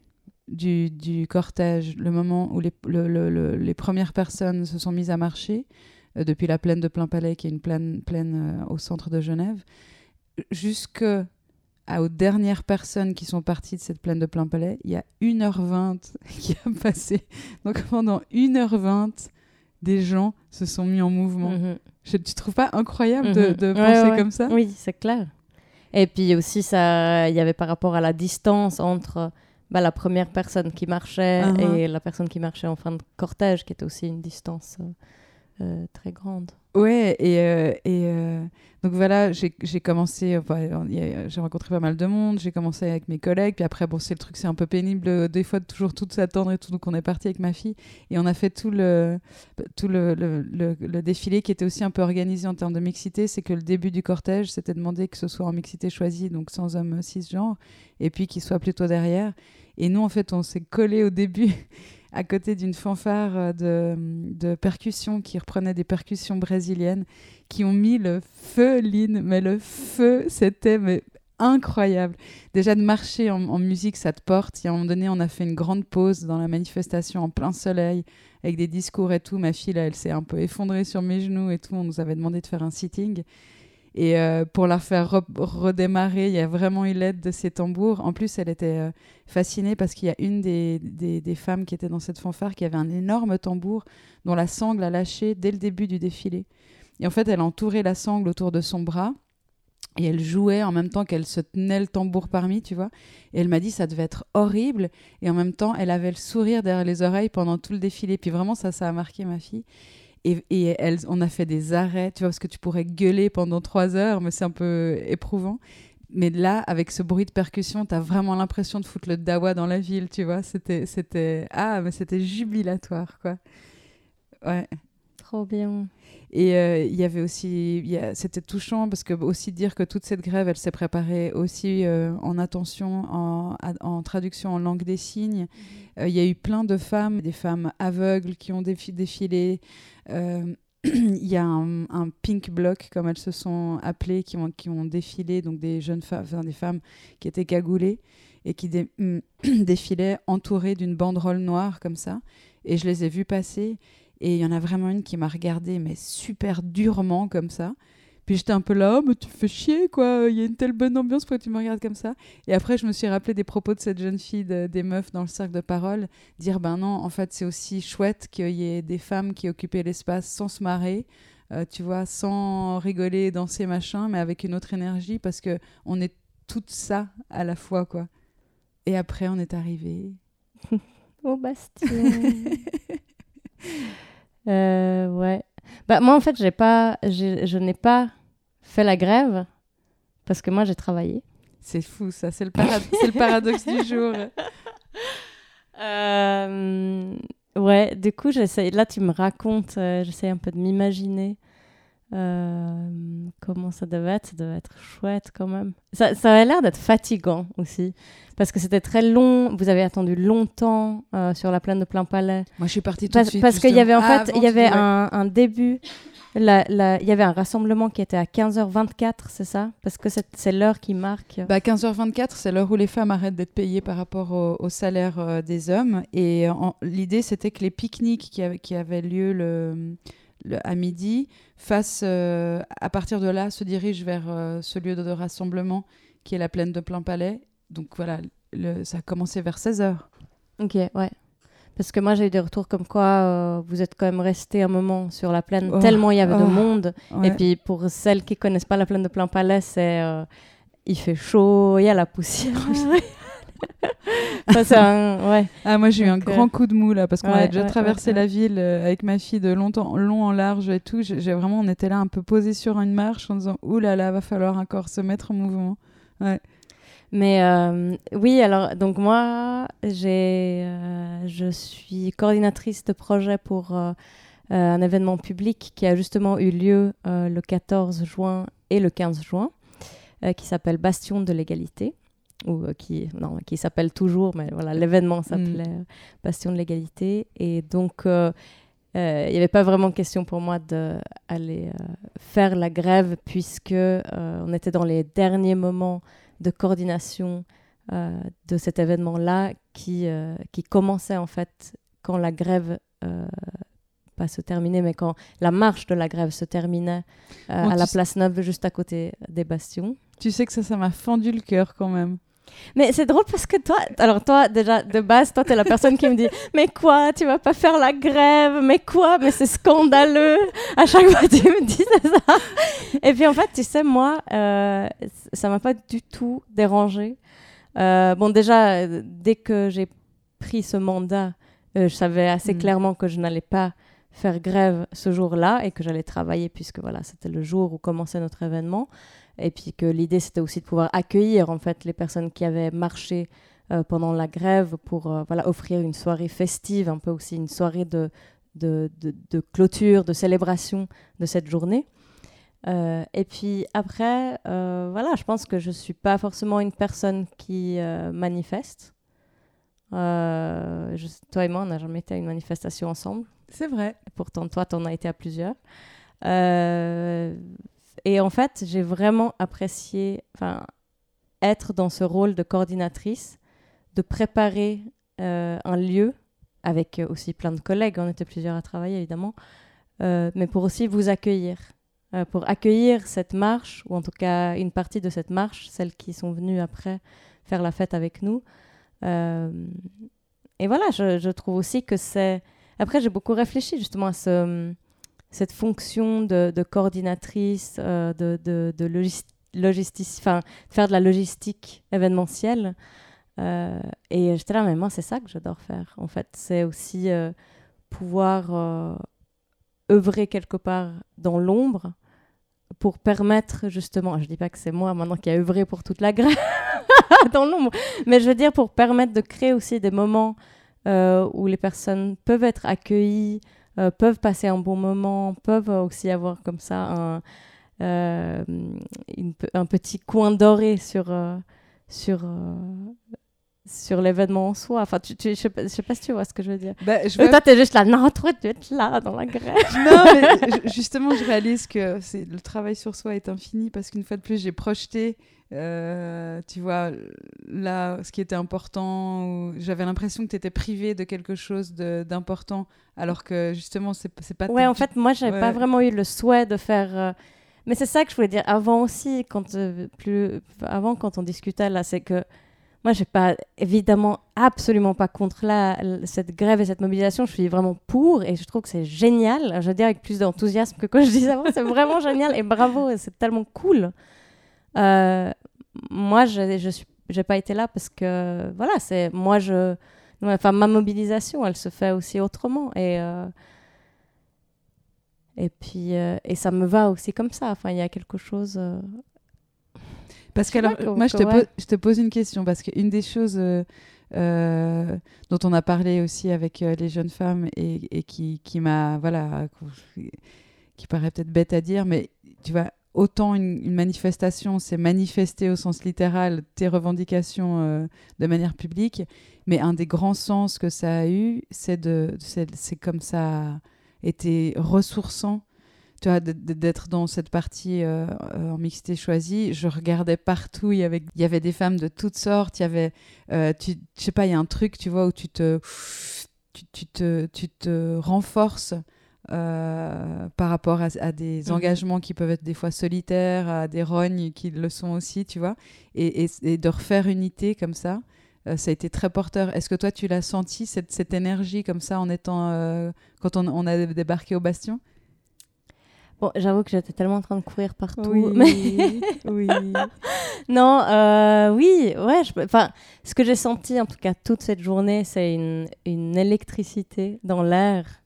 du, cortège, le moment où les, le- le- le- les premières personnes se sont mises à marcher, depuis la plaine de Plain-Palais, qui est une plaine, plaine euh, au centre de Genève, jusque aux dernières personnes qui sont parties de cette plaine de Plain-Palais, il y a 1h20 *laughs* qui a passé. Donc pendant 1h20, des gens se sont mis en mouvement.
Mhm.
Je, tu trouves pas incroyable de,
Mhm.
de
Ouais,
penser
ouais.
comme ça?
Oui, c'est clair. Et puis aussi, ça, il y avait par rapport à la distance entre bah, la première personne qui marchait
Uh-huh.
et la personne qui marchait en fin de cortège, qui était aussi une distance euh, euh, très grande.
Ouais, et, euh, et euh, donc voilà, j'ai commencé, j'ai rencontré pas mal de monde, j'ai commencé avec mes collègues, puis après, bon, c'est le truc, c'est un peu pénible, des fois, de toujours tout s'attendre et tout, donc on est parti avec ma fille, et on a fait tout le, tout le, le, le- défilé qui était aussi un peu organisé en termes de mixité, c'est que le début du cortège, c'était demandé que ce soit en mixité choisie, donc sans hommes cisgenres, et puis qu'il soit plutôt derrière, et nous, en fait, on s'est collé au début *laughs* à côté d'une fanfare euh, de, percussions qui reprenait des percussions brésiliennes qui ont mis le feu, Lynn. Mais le feu, c'était incroyable. Déjà de marcher en, en musique, ça te porte. Y a un moment donné, on a fait une grande pause dans la manifestation en plein soleil avec des discours et tout. Ma fille, là, elle s'est un peu effondrée sur mes genoux et tout. On nous avait demandé de faire un sitting. Et euh, pour la faire re- redémarrer, il y a vraiment eu l'aide de ces tambours. En plus, elle était euh, fascinée parce qu'il y a une des, femmes qui était dans cette fanfare qui avait un énorme tambour dont la sangle a lâché dès le début du défilé. Et en fait, elle a entouré la sangle autour de son bras et elle jouait en même temps qu'elle se tenait le tambour parmi, tu vois. Et elle m'a dit ça devait être horrible. Et en même temps, elle avait le sourire derrière les oreilles pendant tout le défilé. Puis vraiment, ça, ça a marqué ma fille. Et, et elle, on a fait des arrêts, tu vois, parce que tu pourrais gueuler pendant trois heures, mais c'est un peu éprouvant. Mais là, avec ce bruit de percussion, tu as vraiment l'impression de foutre le dawa dans la ville, tu vois. C'était, c'était, ah, mais c'était jubilatoire, quoi. Ouais.
Trop bien.
Et euh, il y avait aussi, c'était touchant parce que aussi dire que toute cette grève, elle s'est préparée aussi euh, en attention, en, traduction en langue des signes. Euh, Il y a eu plein de femmes, des femmes aveugles qui ont défi- défilé. *clears throat* Il y a un, un pink bloc, comme elles se sont appelées, qui ont, qui ont défilé, donc des jeunes femmes, enfin, des femmes qui étaient cagoulées et qui dé- *clears throat* défilaient entourées d'une banderole noire comme ça. Et je les ai vues passer. Et il y en a vraiment une qui m'a regardée, mais super durement comme ça. Puis j'étais un peu là, oh, mais tu fais chier, quoi. Il y a une telle bonne ambiance, pourquoi tu me regardes comme ça? Et après, je me suis rappelé des propos de cette jeune fille, de- des meufs dans le cercle de parole, dire ben non, en fait, c'est aussi chouette qu'il y ait des femmes qui occupaient l'espace sans se marrer, euh, tu vois, sans rigoler, danser, machin, mais avec une autre énergie, parce que on est tout ça à la fois, quoi. Et après, on est arrivé. *laughs*
Au Bastion. *laughs* Euh, ouais. Bah, moi, en fait, j'ai pas, je n'ai pas fait la grève parce que moi, j'ai travaillé.
C'est fou, ça. C'est le, para- *laughs* c'est le paradoxe du jour.
Euh, ouais, du coup, j'essaie. Là, tu me racontes, euh, j'essaie un peu de m'imaginer Euh, comment ça devait être? Ça devait être chouette quand même. Ça, ça avait l'air d'être fatigant aussi, parce que c'était très long. Vous avez attendu longtemps euh, sur la plaine de Plein Palais.
Moi, je suis partie tout
Parce,
de suite.
parce qu'il y avait en fait,
Ah,
il y avait un, un début. Il y avait un rassemblement qui était à 15h24, c'est ça? Parce que c'est l'heure qui marque.
Bah, 15h24, c'est l'heure où les femmes arrêtent d'être payées par rapport au, au salaire euh, des hommes. Et l'idée, c'était que les pique-niques qui avaient lieu le, le- à midi fassent, euh, à partir de là, se dirigent vers euh, ce lieu de rassemblement qui est la plaine de Plein Palais. Donc voilà, le- ça a commencé vers 16h.
Ok, ouais. Parce que moi, j'ai eu des retours comme quoi euh, vous êtes quand même resté un moment sur la plaine,
Oh,
tellement il y avait de
oh,
monde. Et puis, pour celles qui connaissent pas la plaine de Plein Palais, c'est. euh, il fait chaud, il y a la poussière. *laughs* *laughs* Un. Ouais.
Ah, moi, j'ai eu un
euh,
grand coup de mou là, parce qu'on
ouais,
avait déjà
ouais,
traversé
ouais, ouais.
la ville euh, avec ma fille de longtemps, long en large et tout. J'ai vraiment, on était là un peu posé sur une marche en disant Ouh là là, va falloir encore se mettre en mouvement.
Mais euh, oui, alors, donc moi, j'ai, je suis coordinatrice de projet pour un événement public qui a justement eu lieu le 14 juin et le 15 juin, qui s'appelle Bastion de l'égalité, ou euh, qui, non, qui s'appelle toujours, mais voilà, l'événement s'appelait euh, Bastion de l'égalité. Et donc, euh, euh, il n'y avait pas vraiment question pour moi d'aller euh, faire la grève, puisque euh, on était dans les derniers moments de coordination euh, de cet événement-là qui, euh, qui commençait en fait quand la grève, euh, pas se terminait, mais quand la marche de la grève se terminait euh,
Bon,
à la place Neuve, juste à côté des bastions.
Tu sais que ça, ça m'a fendu le cœur quand même.
Mais c'est drôle parce que toi, alors toi déjà de base, toi t'es la personne qui me dit *laughs* mais quoi, tu vas pas faire la grève, mais quoi, mais c'est scandaleux. À chaque fois tu me dis ça. *laughs* Et puis en fait, tu sais moi, euh, ça m'a pas du tout dérangé. Euh, bon déjà, dès que j'ai pris ce mandat, euh, je savais assez
Mm.
clairement que je n'allais pas faire grève ce jour-là et que j'allais travailler puisque voilà, c'était le jour où commençait notre événement. Et puis que l'idée, c'était aussi de pouvoir accueillir en fait les personnes qui avaient marché euh, pendant la grève pour euh, voilà, offrir une soirée festive, un peu aussi une soirée de, de, de- de clôture, de célébration de cette journée. Euh, et puis après, voilà, je pense que je ne suis pas forcément une personne qui manifeste. Je- toi et moi, on n'a jamais été à une manifestation ensemble.
C'est vrai.
Pourtant, toi, tu en as été à plusieurs. Euh, et en fait, j'ai vraiment apprécié être dans ce rôle de coordinatrice, de préparer euh, un lieu avec euh, aussi plein de collègues. On était plusieurs à travailler, évidemment. Euh, mais pour aussi vous accueillir. Pour accueillir cette marche, ou en tout cas une partie de cette marche, celles qui sont venues après faire la fête avec nous. Et voilà, je trouve aussi que c'est... Après, j'ai beaucoup réfléchi justement à ce, cette fonction de, coordinatrice, euh, de, de, de faire de la logistique événementielle. Euh, et j'étais là, mais moi, c'est ça que j'adore faire. En fait, c'est aussi euh, pouvoir œuvrer quelque part dans l'ombre pour permettre justement, je dis pas que c'est moi maintenant qui a œuvré pour toute la grève *laughs* dans l'ombre, mais je veux dire pour permettre de créer aussi des moments où les personnes peuvent être accueillies, euh, peuvent passer un bon moment, peuvent aussi avoir comme ça un, euh, un petit coin doré sur, euh, sur, sur l'événement en soi. Enfin, tu, tu, je, sais pas, je sais pas si tu vois ce que je veux dire.
Bah, je vois-
Toi, t'es juste là, non, toi, tu es là dans la grève. *laughs*
non, mais ju- justement, je réalise que c'est le travail sur soi est infini parce qu'une fois de plus, j'ai projeté, euh, tu vois, là, ce qui était important. J'avais l'impression que tu étais privé de quelque chose d'important, alors que justement, c'est pas.
Ouais, en fait, moi, j'avais pas
Ouais.
vraiment eu le souhait de faire. euh, Mais c'est ça que je voulais dire avant aussi, quand euh, plus avant quand on discutait là, c'est que moi, j'ai pas évidemment absolument pas contre la, cette grève et cette mobilisation. Je suis vraiment pour et je trouve que c'est génial. Je veux dire avec plus d'enthousiasme que quand je disais avant, c'est vraiment *laughs* génial et bravo, c'est tellement cool. Euh, moi, je, je suis, j'ai pas été là parce que voilà, c'est moi je, enfin ma mobilisation, elle se fait aussi autrement et euh, et puis euh, et ça me va aussi comme ça. Enfin, il y a quelque chose.
Parce que alors, moi, je te,
ouais.
pose, je te pose une question parce qu'une des choses euh, euh, dont on a parlé aussi avec euh, les jeunes femmes et, et qui, qui m'a voilà qui paraît peut-être bête à dire, mais tu vois, autant une, manifestation, c'est manifester au sens littéral tes revendications de manière publique, mais un des grands sens que ça a eu, c'est de, c'est comme ça a été ressourçant. Tu vois, d'être dans cette partie euh, euh, en mixité choisie, je regardais partout, il y avait, il y avait des femmes de toutes sortes, il y avait, tu, je sais pas, il y a un truc, tu vois, où tu te, tu, tu te, tu te renforces euh, par rapport à, des mhm. engagements qui peuvent être des fois solitaires, à des rognes qui le sont aussi, tu vois, et, de refaire unité comme ça, euh, ça a été très porteur. Est-ce que toi, tu l'as senti, cette, cette, énergie comme ça, en étant, euh, quand on, on, a débarqué au Bastion?
Bon, j'avoue que j'étais tellement en train de courir partout. Oui, *laughs* oui. *laughs* non, oui, ouais. Enfin, ce que j'ai senti, en tout cas, toute cette journée, c'est une, une électricité dans l'air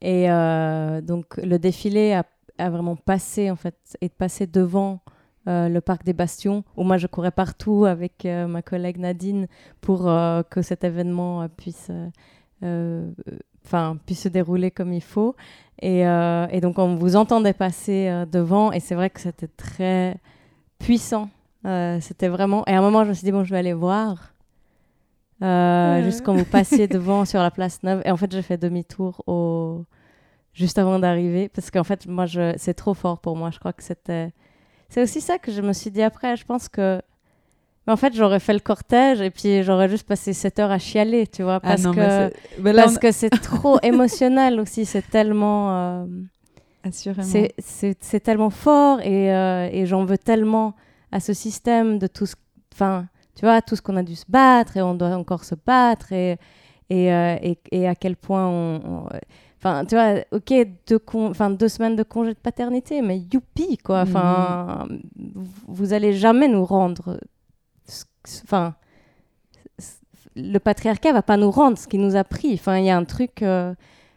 et euh, donc le défilé a, a, vraiment passé en fait, est passé devant euh, le parc des Bastions, où moi je courais partout avec euh, ma collègue Nadine pour que cet événement puisse, enfin, puisse se dérouler comme il faut. Et, et, donc on vous entendait passer devant, et c'est vrai que c'était très puissant. c'était vraiment. Et à un moment, je me suis dit bon, je vais aller voir. Euh, juste quand vous passiez devant sur la place Neuve. Et en fait, j'ai fait demi-tour au... juste avant d'arriver parce qu'en fait, moi, je... c'est trop fort pour moi. Je crois que c'était. C'est aussi ça que je me suis dit après. Je pense que. Mais en fait, j'aurais fait le cortège et puis j'aurais juste passé 7 heures à chialer, tu vois, ah parce que parce que c'est trop émotionnel aussi. C'est tellement. Euh...
Assurément.
C'est tellement fort et, euh, et j'en veux tellement à ce système de tout ce. Enfin tu vois, tout ce qu'on a dû se battre et on doit encore se battre et, et, euh, et, à quel point on. Enfin, tu vois, ok, deux, enfin, deux semaines de congé de paternité, mais youpi, quoi. Enfin, vous allez jamais nous rendre. Enfin, le patriarcat va pas nous rendre ce qu'il nous a pris. Enfin, il y a un truc. Euh,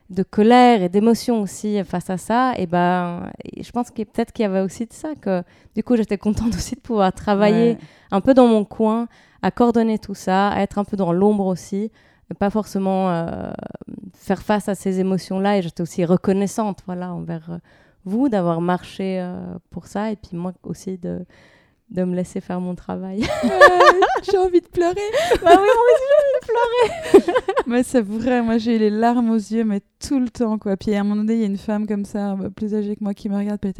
de colère et d'émotion aussi face à ça, et ben, je pense que peut-être qu'il y avait aussi de ça que du coup j'étais contente *laughs* aussi de pouvoir travailler un peu dans mon coin, à coordonner tout ça, à être un peu dans l'ombre aussi, pas forcément euh, faire face à ces émotions-là. Et j'étais aussi reconnaissante, voilà, envers euh, vous d'avoir marché euh, pour ça, et puis moi aussi de de me laisser faire mon travail. *laughs*
j'ai envie de pleurer.
bah oui, moi aussi j'ai envie de pleurer. *laughs*
mais c'est vrai, moi j'ai les larmes aux yeux, mais tout le temps, quoi. Puis à un moment donné, il y a une femme comme ça, plus âgée que moi, qui me regarde, puis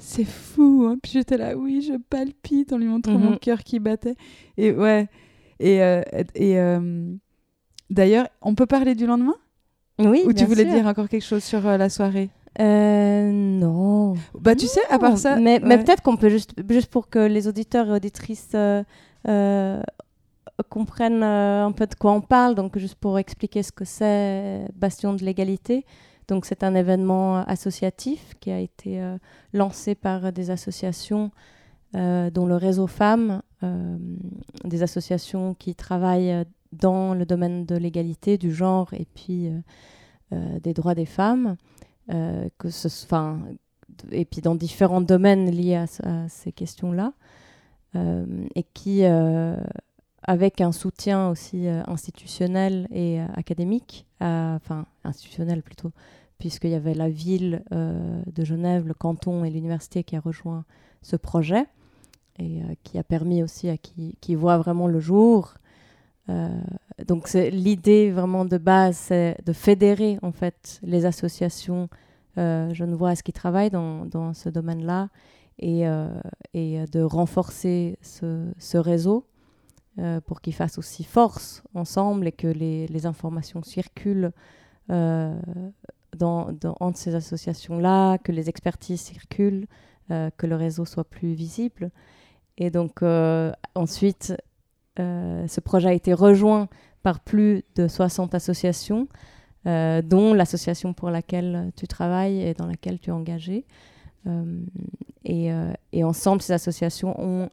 c'est fou. Hein. Puis j'étais là, oui, je palpite en lui montrant mon mhm. cœur qui battait. Et ouais. Et, euh, et euh, d'ailleurs, on peut parler du lendemain?
Oui.
Ou tu voulais dire encore quelque chose sur euh, la soirée?
Euh, non.
Bah, tu sais, à part ça.
Mais, mais peut-être qu'on peut juste, juste pour que les auditeurs et auditrices euh, euh, comprennent un peu de quoi on parle, donc juste pour expliquer ce que c'est Bastion de l'égalité. Donc, c'est un événement associatif qui a été lancé par des associations, dont le réseau Femmes, des associations qui travaillent dans le domaine de l'égalité, du genre et puis des droits des femmes. Euh, que ce, enfin, et puis dans différents domaines liés à, ces questions-là, euh, et qui, euh, avec un soutien aussi institutionnel et académique, enfin institutionnel plutôt, puisqu'il y avait la ville de Genève, le canton et l'université qui a rejoint ce projet et qui a permis aussi à qui, qui voit vraiment le jour. Donc l'idée vraiment de base, c'est de fédérer en fait les associations euh, ce qui travaillent dans, ce domaine-là et, euh, et, de renforcer ce, réseau euh, pour qu'ils fassent aussi force ensemble et que les, informations circulent euh, entre ces associations-là, que les expertises circulent, que le réseau soit plus visible. Et donc ensuite, ce projet a été rejoint par plus de 60 associations euh, dont l'association pour laquelle tu travailles et dans laquelle tu es engagé. Euh, et, euh, ensemble, ces associations ont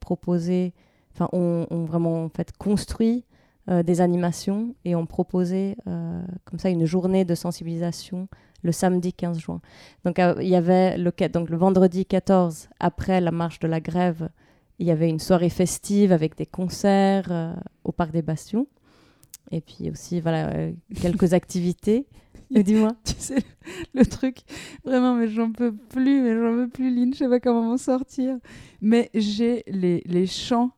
proposé, enfin, ont, vraiment en fait construit des animations et ont proposé comme ça une journée de sensibilisation le samedi 15 juin. Donc il y avait le, donc, le vendredi 14, après la marche de la grève, il y avait une soirée festive avec des concerts au Parc des Bastions et puis aussi voilà, euh, *laughs* quelques activités Dis-moi. *laughs*
tu sais, le truc, vraiment, mais j'en peux plus, mais j'en peux plus, Lynn, je sais pas comment m'en sortir. Mais j'ai les, les chants,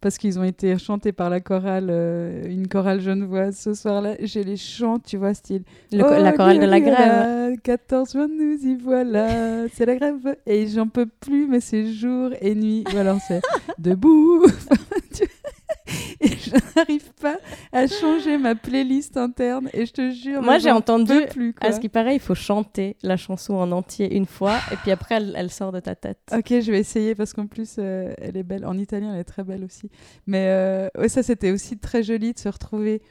parce qu'ils ont été chantés par la chorale, euh, une chorale genevoise ce soir-là. J'ai les chants, tu vois, style.
Le la chorale de la grève.
grève. 14 juin, nous y voilà, c'est la grève. Et j'en peux plus, mais c'est jour et nuit. Ou alors c'est *laughs* debout. *laughs* *laughs* Et je n'arrive pas à changer ma playlist interne. Et je te jure,
Moi, j'ai entendu,
plus, quoi.
À ce qui paraît, il faut chanter la chanson en entier une fois, et puis après, elle, elle sort de ta tête.
Ok, je vais essayer parce qu'en plus, euh, elle est belle. En italien, elle est très belle aussi. Mais euh, ouais, ça, c'était aussi très joli de se retrouver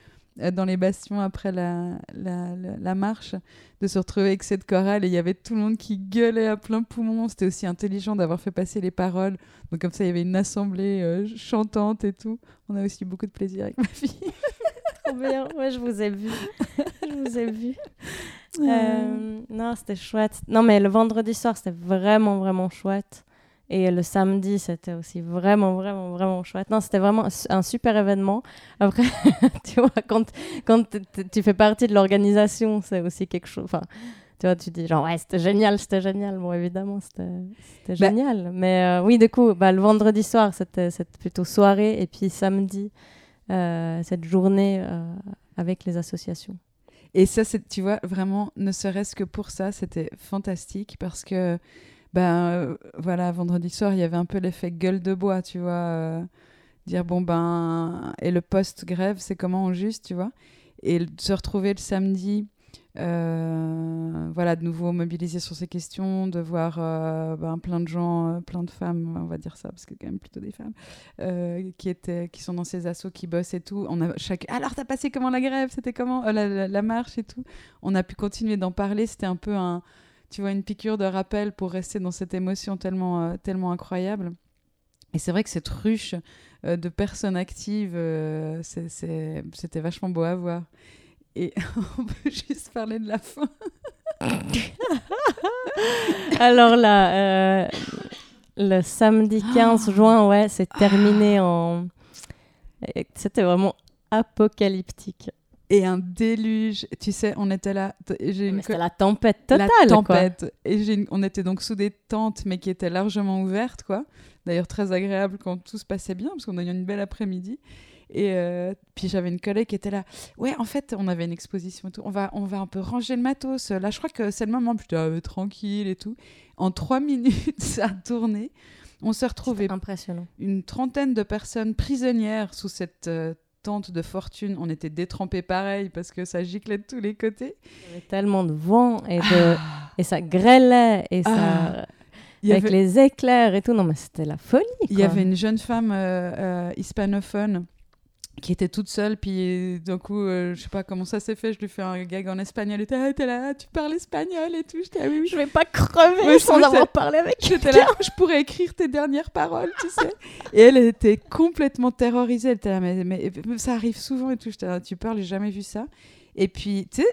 dans les bastions après la, la, la- la marche, de se retrouver avec cette chorale et il y avait tout le monde qui gueulait à plein poumon. C'était aussi intelligent d'avoir fait passer les paroles. Donc comme ça, il y avait une assemblée euh, chantante et tout. On a aussi beaucoup de plaisir avec ma fille. *laughs*
Trop bien. Ouais, je vous ai vu. je vous ai vu. Euh, non, c'était chouette. Non, mais le vendredi soir, c'était vraiment, vraiment chouette. Et le samedi, c'était aussi vraiment, vraiment, vraiment chouette. Non, c'était vraiment un su- un super événement. Après, *laughs* tu vois, quand, quand tu fais partie de l'organisation, c'est aussi quelque chose. Enfin, tu vois, tu dis genre, ouais, c'était génial, c'était génial. Bon, évidemment, c'était
Bah-
génial. Mais euh, oui, du coup, bah, le vendredi soir, c'était plutôt soirée. Et puis samedi, euh, cette journée euh, avec les associations.
Et ça, tu vois, vraiment, ne serait-ce que pour ça, c'était fantastique parce que, ben euh, voilà, vendredi soir, il y avait un peu l'effet gueule de bois, tu vois. euh, dire, bon, ben, et le post-grève, c'est comment en juste, tu vois. Et se retrouver le samedi, euh, voilà, de nouveau mobilisé sur ces questions, de voir ben, plein de gens, plein de femmes, on va dire ça, parce que quand même plutôt des femmes, qui, étaient, qui sont dans ces assos, qui bossent et tout. On a chaque... Alors, t'as passé comment la grève? C'était comment? La marche et tout On a pu continuer d'en parler. C'était un peu un, tu vois, une piqûre de rappel pour rester dans cette émotion tellement, euh, tellement incroyable. Et c'est vrai que cette ruche euh, de personnes actives, euh, c'était vachement beau à voir. Et *laughs* on peut juste parler de la fin. *laughs*
Alors là, euh, le samedi *gasps* 15 juin, ouais, c'est terminé en. C'était vraiment apocalyptique.
Et un déluge. Tu sais, on était là. t- J'ai une
Mais
co-
C'était la tempête totale.
la
quoi.
tempête. Et une- on était donc sous des tentes, mais qui étaient largement ouvertes, quoi. D'ailleurs, très agréable quand tout se passait bien, parce qu'on a eu une belle après-midi. Et euh, puis j'avais une collègue qui était là. Ouais, en fait, on avait une exposition et tout. On va, on va un peu ranger le matos. Là, je crois que c'est le moment. Puis ah, tranquille et tout. En trois *laughs* minutes, ça a tourné. On s'est retrouvés
C'était impressionnant.
une trentaine de personnes prisonnières sous cette euh, tente de fortune. On était détrempés pareil parce que ça giclait de tous les côtés.
Il y avait tellement de vent et, de... et ça grêlait et ça.
Ah. Il
Avec
avait-
les éclairs et tout. Non, mais c'était la folie.
Il y avait une jeune femme euh, euh, hispanophone qui était toute seule, puis d'un coup, euh, je sais pas comment ça s'est fait, je lui fais un gag en espagnol, elle était ah, t'es là, tu parles espagnol et tout, j'étais ah oui, oui.
Je vais pas crever
Ouais,
sans avoir parlé avec
J'étais là, je pourrais écrire tes dernières paroles, tu sais. Et elle était complètement terrorisée, elle était là, mais, mais- mais ça arrive souvent et tout, j'étais là, tu parles, j'ai jamais vu ça. Et puis, tu sais,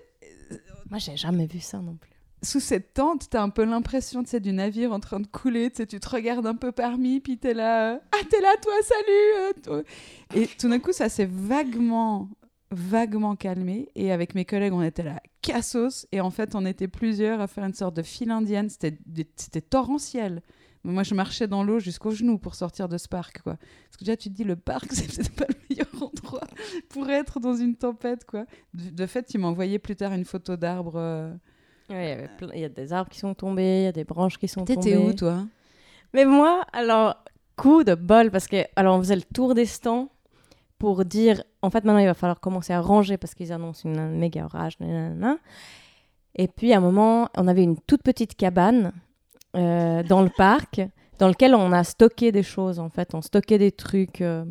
Moi, j'ai jamais vu ça non plus.
Sous cette tente, t'as un peu l'impression du navire en train de couler. Tu te regardes un peu parmi, puis t'es là. euh, ah, t'es là, toi, salut euh, toi. Et tout d'un coup, ça s'est vaguement, vaguement calmé. Et avec mes collègues, on était là, cassos. Et en fait, on était plusieurs à faire une sorte de file indienne. C'était torrentiel. Moi, je marchais dans l'eau jusqu'aux genoux pour sortir de ce parc, quoi. Parce que déjà, tu te dis, le parc, *laughs* c'est peut-être pas le meilleur endroit pour être dans une tempête, quoi. De, de fait, tu m'as envoyé plus tard une photo d'arbre. euh,
Ouais, il y avait plein- il y a des arbres qui sont tombés, il y a des branches qui sont tombées.
T'étais où, toi?
Mais moi, alors, coup de bol, parce que alors on faisait le tour des stands pour dire, en fait, maintenant il va falloir commencer à ranger parce qu'ils annoncent une, un méga orage. nanana. Et puis à un moment, on avait une toute petite cabane euh, dans le *laughs* parc, dans lequel on a stocké des choses. En fait, on stockait des trucs euh,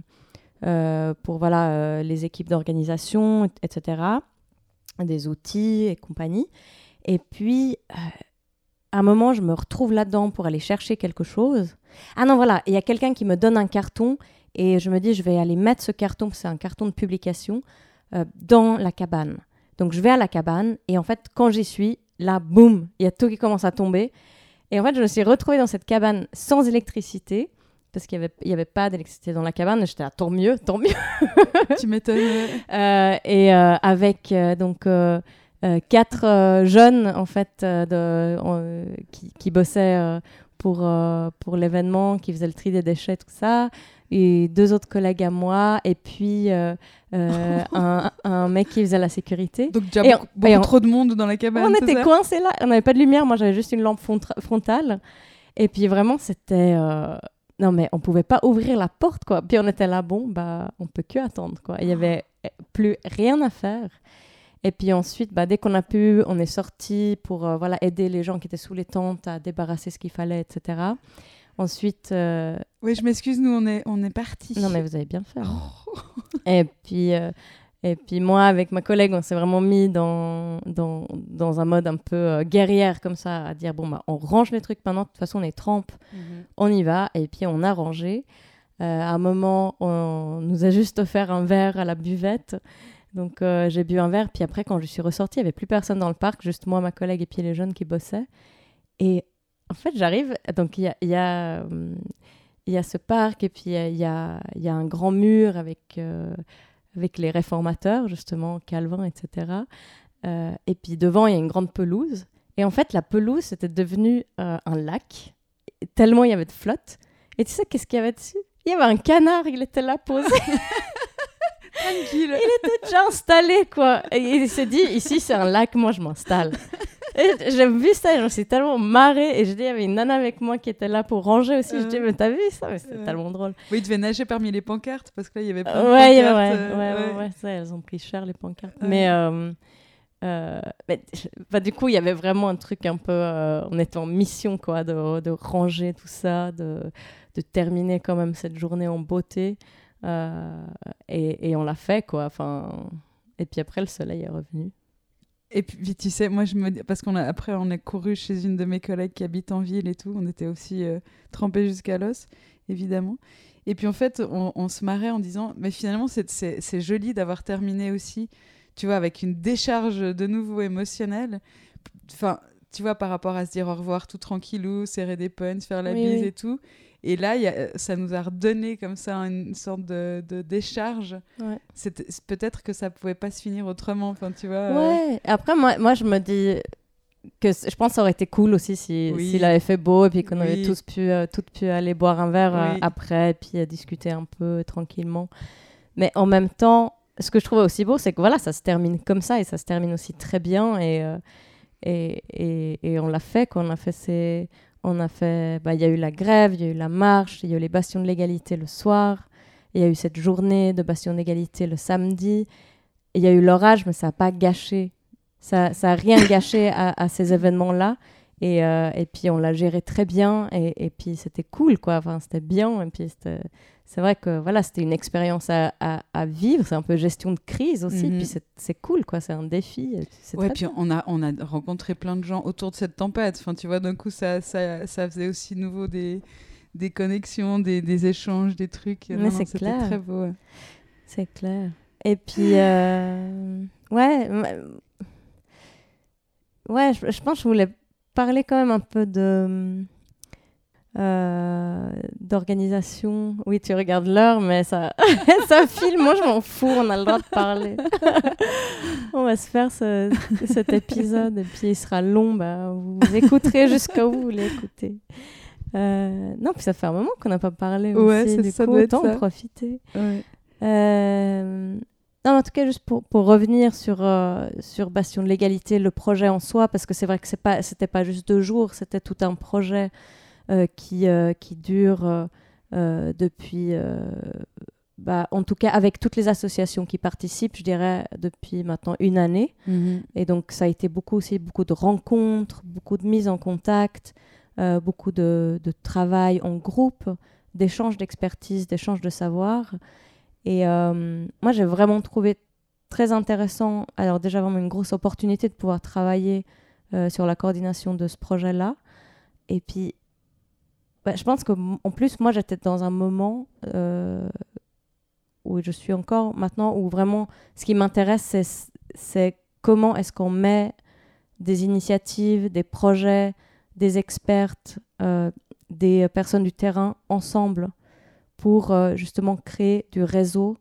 euh, pour voilà euh, les équipes d'organisation, etc., des outils et compagnie. Et puis euh, à un moment, je me retrouve là-dedans pour aller chercher quelque chose. Ah non, voilà, il y a quelqu'un qui me donne un carton et je me dis, je vais aller mettre ce carton, c'est un carton de publication, euh, dans la cabane. Donc je vais à la cabane et en fait, quand j'y suis, là, boum, il y a tout qui commence à tomber. Et en fait, je me suis retrouvée dans cette cabane sans électricité parce qu'il n'y avait, pas d'électricité dans la cabane. J'étais là, tant mieux, tant mieux. *laughs*
tu m'étonnes.
Euh, et euh, avec donc quatre euh, jeunes en fait euh, de, qui, qui bossaient euh, pour, euh, pour l'événement, qui faisaient le tri des déchets, tout ça, et deux autres collègues à moi, et puis euh, euh, *laughs* un, un mec qui faisait la sécurité.
Donc déjà beaucoup,
on-
beaucoup
et on-
trop de monde dans la cabane.
on était coincés là, on n'avait pas de lumière, moi j'avais juste une lampe frontale, et puis vraiment c'était... euh, Non mais on pouvait pas ouvrir la porte quoi. Puis on était là, bon bah on peut que attendre quoi. Il y avait plus rien à faire. Et puis ensuite, bah, dès qu'on a pu, on est sorti pour euh, voilà, aider les gens qui étaient sous les tentes à débarrasser ce qu'il fallait, etc. Ensuite, euh,
Oui, je m'excuse, nous on est, on est partis.
non mais vous avez bien fait. hein.
Oh.
Et puis, euh, et puis moi, avec ma collègue, on s'est vraiment mis dans, dans, dans un mode un peu euh, guerrière comme ça, à dire bon bah on range les trucs maintenant. De toute façon, on est trempe, on y va. Et puis on a rangé. À un moment, on nous a juste offert un verre à la buvette. Donc euh, j'ai bu un verre. Puis après, quand je suis ressortie, il n'y avait plus personne dans le parc, juste moi, ma collègue et puis les jeunes qui bossaient. Et en fait, j'arrive. Donc il y a, y, a, il y a ce parc et puis il y a, il y a, y a un grand mur avec, euh, avec les réformateurs, justement, Calvin, etc. Euh, et puis devant, il y a une grande pelouse. Et en fait, la pelouse, c'était devenu euh, un lac, tellement il y avait de flotte. Et tu sais qu'est-ce qu'il y avait dessus? Il y avait un canard, il était là posé. *laughs*
Tranquille.
il était déjà installé, quoi. Et il s'est dit, ici, c'est un lac, moi, je m'installe. Et j'ai vu ça, et je me suis tellement marrée. Et je dis, il y avait une nana avec moi qui était là pour ranger aussi. Je dis,
Euh.
mais t'as vu ça? Mais c'était
Euh.
tellement drôle.
Oui, il devait nager parmi les pancartes parce que là il y avait plein de
Ouais, ouais, ouais,
pancartes.
ouais,
euh,
ouais, ouais, ça, elles ont pris cher les pancartes.
Ouais.
Mais, euh, euh, mais bah, du coup, il y avait vraiment un truc un peu. euh, on était en mission, quoi, de, de ranger tout ça, de, de terminer quand même cette journée en beauté. Euh, et, et on l'a fait, quoi. Enfin, et puis après, le soleil est revenu.
Et puis, tu sais, moi, je me dis, parce qu'on a, après, on est couru chez une de mes collègues qui habite en ville et tout. On était aussi euh, trempés jusqu'à l'os, évidemment. Et puis, en fait, on, on se marrait en disant, mais finalement, c'est- c'est c'est joli d'avoir terminé aussi, tu vois, avec une décharge de nouveau émotionnelle. Enfin, tu vois, par rapport à se dire au revoir tout tranquillou, serrer des punts, faire la
Oui,
bise
oui.
et tout. Et là, y a- ça nous a redonné comme ça une sorte de, de décharge.
Ouais.
Peut-être que ça pouvait pas se finir autrement. Enfin, tu vois. euh,
Ouais. Après, moi, moi, je me dis que je pense que ça aurait été cool aussi si
Oui.
s'il avait fait beau et puis qu'on avait
Oui.
tous pu, euh, toutes pu aller boire un verre euh, après et puis euh, discuter un peu tranquillement. Mais en même temps, ce que je trouvais aussi beau, c'est que voilà, ça se termine comme ça et ça se termine aussi très bien et euh, et, et, et on l'a fait. Qu'on a fait ces, on a fait, bah, il y a eu la grève, il y a eu la marche, il y a eu les bastions de l'égalité le soir, il y a eu cette journée de bastions d'égalité le samedi. Il y a eu l'orage, mais ça n'a pas gâché. Ça n'a rien gâché à, à ces événements-là. Et, euh, et puis, on l'a géré très bien. Et, et puis, c'était cool, quoi. Enfin, c'était bien. Et puis, c'est vrai que voilà, c'était une expérience à, à- à vivre. C'est un peu gestion de crise aussi.
Mhm.
Puis, c'est- cool, quoi. C'est un défi.
Ouais, puis
bien.
on a, on a rencontré plein de gens autour de cette tempête. Enfin, tu vois, d'un coup, ça, ça, ça faisait aussi nouveau des, des connexions, des, des échanges, des trucs.
Mais c'est clair.
très beau. ouais.
C'est clair. Et puis, euh, ouais, ouais, je, je pense que je voulais parler quand même un peu de euh, d'organisation. Oui, tu regardes l'heure, mais ça, *laughs* ça file. Moi, je m'en fous. On a le droit de parler. *laughs* on va se faire ce- cet épisode et puis il sera long. Bah, vous écouterez jusqu'à où vous voulez écouter. Euh, non, puis ça fait un moment qu'on n'a pas parlé
Ouais,
aussi.
c'est-
Du
ça
coup, autant en profiter.
Ouais.
Euh, non, en tout cas, juste pour, pour revenir sur, euh, sur Bastion de l'égalité, le projet en soi, parce que c'est vrai que c'est pas, c'était pas juste deux jours, c'était tout un projet euh, qui, euh, qui dure depuis, bah, en tout cas avec toutes les associations qui participent, je dirais depuis maintenant une année.
Mhm.
Et donc, ça a été beaucoup aussi, beaucoup de rencontres, beaucoup de mises en contact, beaucoup de, de travail en groupe, d'échanges d'expertise, d'échanges de savoir. Et euh, moi, j'ai vraiment trouvé très intéressant, alors déjà vraiment une grosse opportunité de pouvoir travailler euh, sur la coordination de ce projet-là. Et puis, bah, je pense qu'en plus, moi, j'étais dans un moment euh, où je suis encore maintenant, où vraiment, ce qui m'intéresse, c'est, comment est-ce qu'on met des initiatives, des projets, des expertes, euh, des personnes du terrain ensemble pour euh, justement créer du réseau,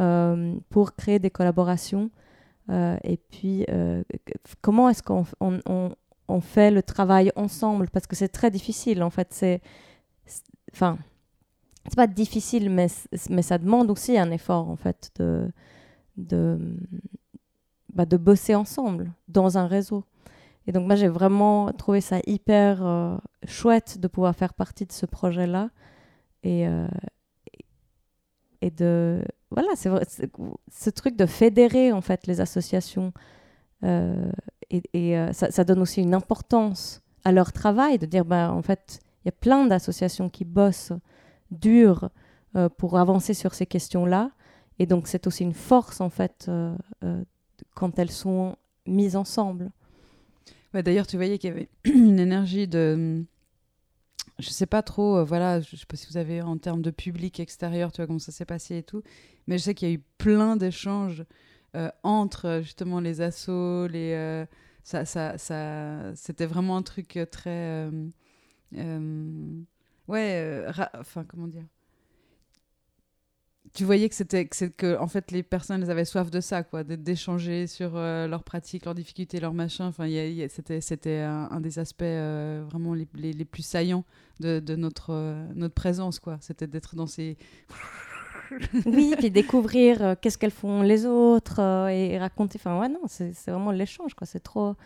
euh, pour créer des collaborations. Euh, et puis, comment est-ce qu'on on, fait le travail ensemble? Parce que c'est très difficile, en fait. C'est, enfin, c'est pas difficile, mais, mais ça demande aussi un effort, en fait, de, de, bah, de bosser ensemble dans un réseau. Et donc, moi, j'ai vraiment trouvé ça hyper chouette de pouvoir faire partie de ce projet-là. Et, et de. Voilà, c'est ce truc de fédérer, en fait, les associations. Euh, et, euh, ça, donne aussi une importance à leur travail, de dire, bah, en fait, il y a plein d'associations qui bossent dur euh, pour avancer sur ces questions-là. Et donc, c'est aussi une force, en fait, quand elles sont mises ensemble.
Ouais, D'ailleurs, tu voyais qu'il y avait *clears throat* une énergie de. Je sais pas trop, euh, voilà, je sais pas si vous avez en termes de public extérieur, tu vois comment ça s'est passé et tout, mais je sais qu'il y a eu plein d'échanges euh, entre justement les assos, les. euh, ça, ça, ça, c'était vraiment un truc très. euh, euh, ouais, euh, enfin, comment dire tu voyais que c'était que, c'est que en fait les personnes elles avaient soif de ça quoi d'échanger sur euh, leurs pratiques leurs difficultés leurs machins enfin c'était c'était un, un des aspects euh, vraiment les, les, les plus saillants de, de notre euh, notre présence quoi c'était d'être dans ces *laughs*
Oui, puis découvrir qu'est-ce qu'elles font les autres et raconter. Enfin, ouais, non, c'est vraiment l'échange, quoi. C'est trop.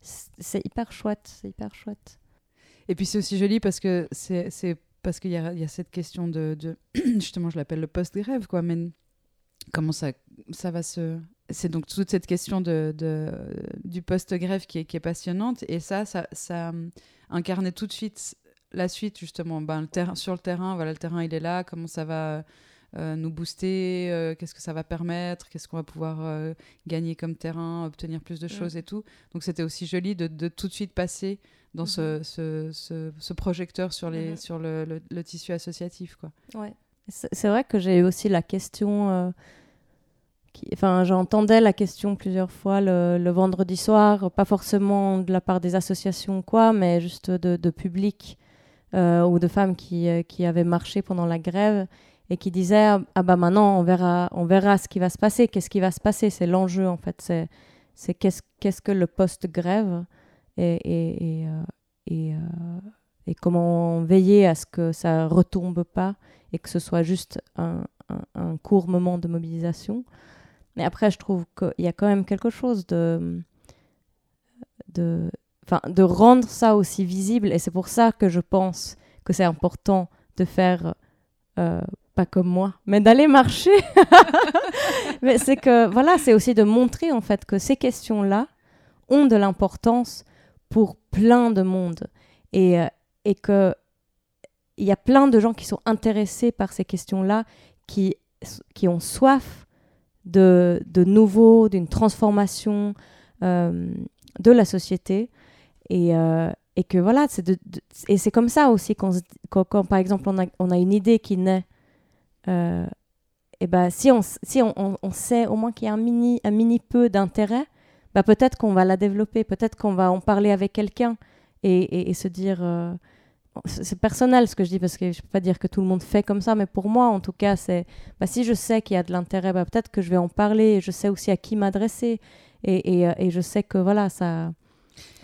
C'est hyper chouette, c'est hyper chouette.
et puis c'est aussi joli parce que c'est c'est parce qu'il y a, cette question de, *clears throat* justement je l'appelle le post grève quoi mais comment ça va se c'est donc toute cette question de, du post grève qui est, passionnante. Et ça ça, ça hum, incarnait tout de suite la suite justement. Ben, sur le terrain voilà le terrain il est là. Comment ça va euh, nous booster euh, qu'est-ce que ça va permettre qu'est-ce qu'on va pouvoir euh, gagner comme terrain obtenir plus de choses et tout donc c'était aussi joli de, de tout de suite passer dans ce, ce, ce, ce projecteur sur, les,
Mhm.
sur le, le, le tissu associatif quoi
Ouais. C'est vrai que j'ai eu aussi la question. euh, qui- Enfin, j'entendais la question plusieurs fois le, le vendredi soir, pas forcément de la part des associations quoi, mais juste de, de public euh, ou de femmes qui, euh, qui avaient marché pendant la grève et qui disaient ah, ah bah maintenant on verra on verra ce qui va se passer. Qu'est-ce qui va se passer? C'est l'enjeu en fait. C'est c'est qu'est-ce qu'est-ce que le post grève et et et, euh, euh, comment veiller à ce que ça retombe pas et que ce soit juste un, un, court moment de mobilisation. Mais après je trouve qu'il y a quand même quelque chose de de de rendre ça aussi visible. Et c'est pour ça que je pense que c'est important de faire euh, pas comme moi, mais d'aller marcher. *laughs* mais c'est que, voilà, c'est aussi de montrer en fait que ces questions-là ont de l'importance pour plein de monde et, euh, et que il y a plein de gens qui sont intéressés par ces questions-là, qui, qui ont soif de, de nouveau, d'une transformation euh, de la société. Et, euh, et que voilà, c'est et c'est comme ça aussi quand, quand, par exemple on a, on a une idée qui naît euh, et ben si on si on, on- sait au moins qu'il y a un mini un mini peu d'intérêt bah peut-être qu'on va la développer peut-être qu'on va en parler avec quelqu'un et, et, et se dire euh, c'est personnel ce que je dis parce que je peux pas dire que tout le monde fait comme ça mais pour moi en tout cas c'est bah, si je sais qu'il y a de l'intérêt bah, peut-être que je vais en parler et je sais aussi à qui m'adresser et, et, euh, et je sais que voilà ça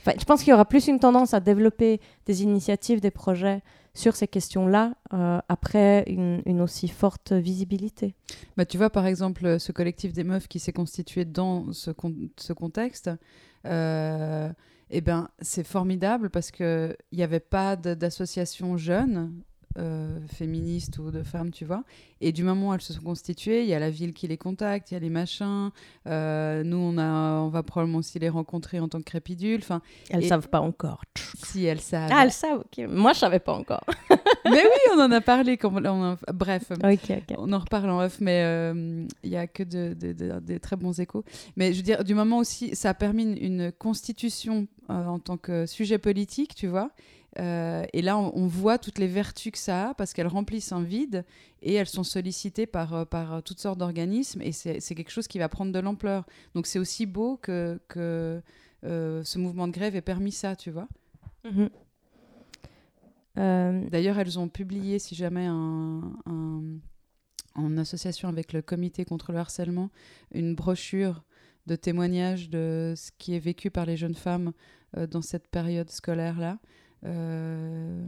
Enfin, je pense qu'il y aura plus une tendance à développer des initiatives, des projets sur ces questions-là, euh, après une, aussi forte visibilité.
Bah, tu vois, par exemple, ce collectif des meufs qui s'est constitué dans ce, con- ce contexte, euh, eh ben, c'est formidable parce qu'il n'y avait pas d'association jeune, euh, féministes ou de femmes, tu vois. Et du moment où elles se sont constituées, il y a la ville qui les contacte, il y a les machins. euh, nous, on, a, on va probablement aussi les rencontrer en tant que crépidule. Enfin,
Elles
Et-
savent pas encore.
si elles savent.
Ah, elles savent, ok. Moi, je savais pas encore. *laughs*
Mais oui, on en a parlé. Quand on a- Bref. On en reparle en off, mais euh, il y a que de, de- de- des très bons échos. Mais je veux dire, du moment aussi, ça a permis une, une constitution euh, en tant que sujet politique, tu vois. Euh, et là, on, on voit toutes les vertus que ça a parce qu'elles remplissent un vide et elles sont sollicitées par, euh, par toutes sortes d'organismes et c'est quelque chose qui va prendre de l'ampleur. Donc c'est aussi beau que, que euh, ce mouvement de grève ait permis ça, tu vois.
Mhm. Euh,
D'ailleurs, elles ont publié, si jamais, un, un- en association avec le comité contre le harcèlement, une brochure de témoignages de ce qui est vécu par les jeunes femmes euh, dans cette période scolaire-là. Euh,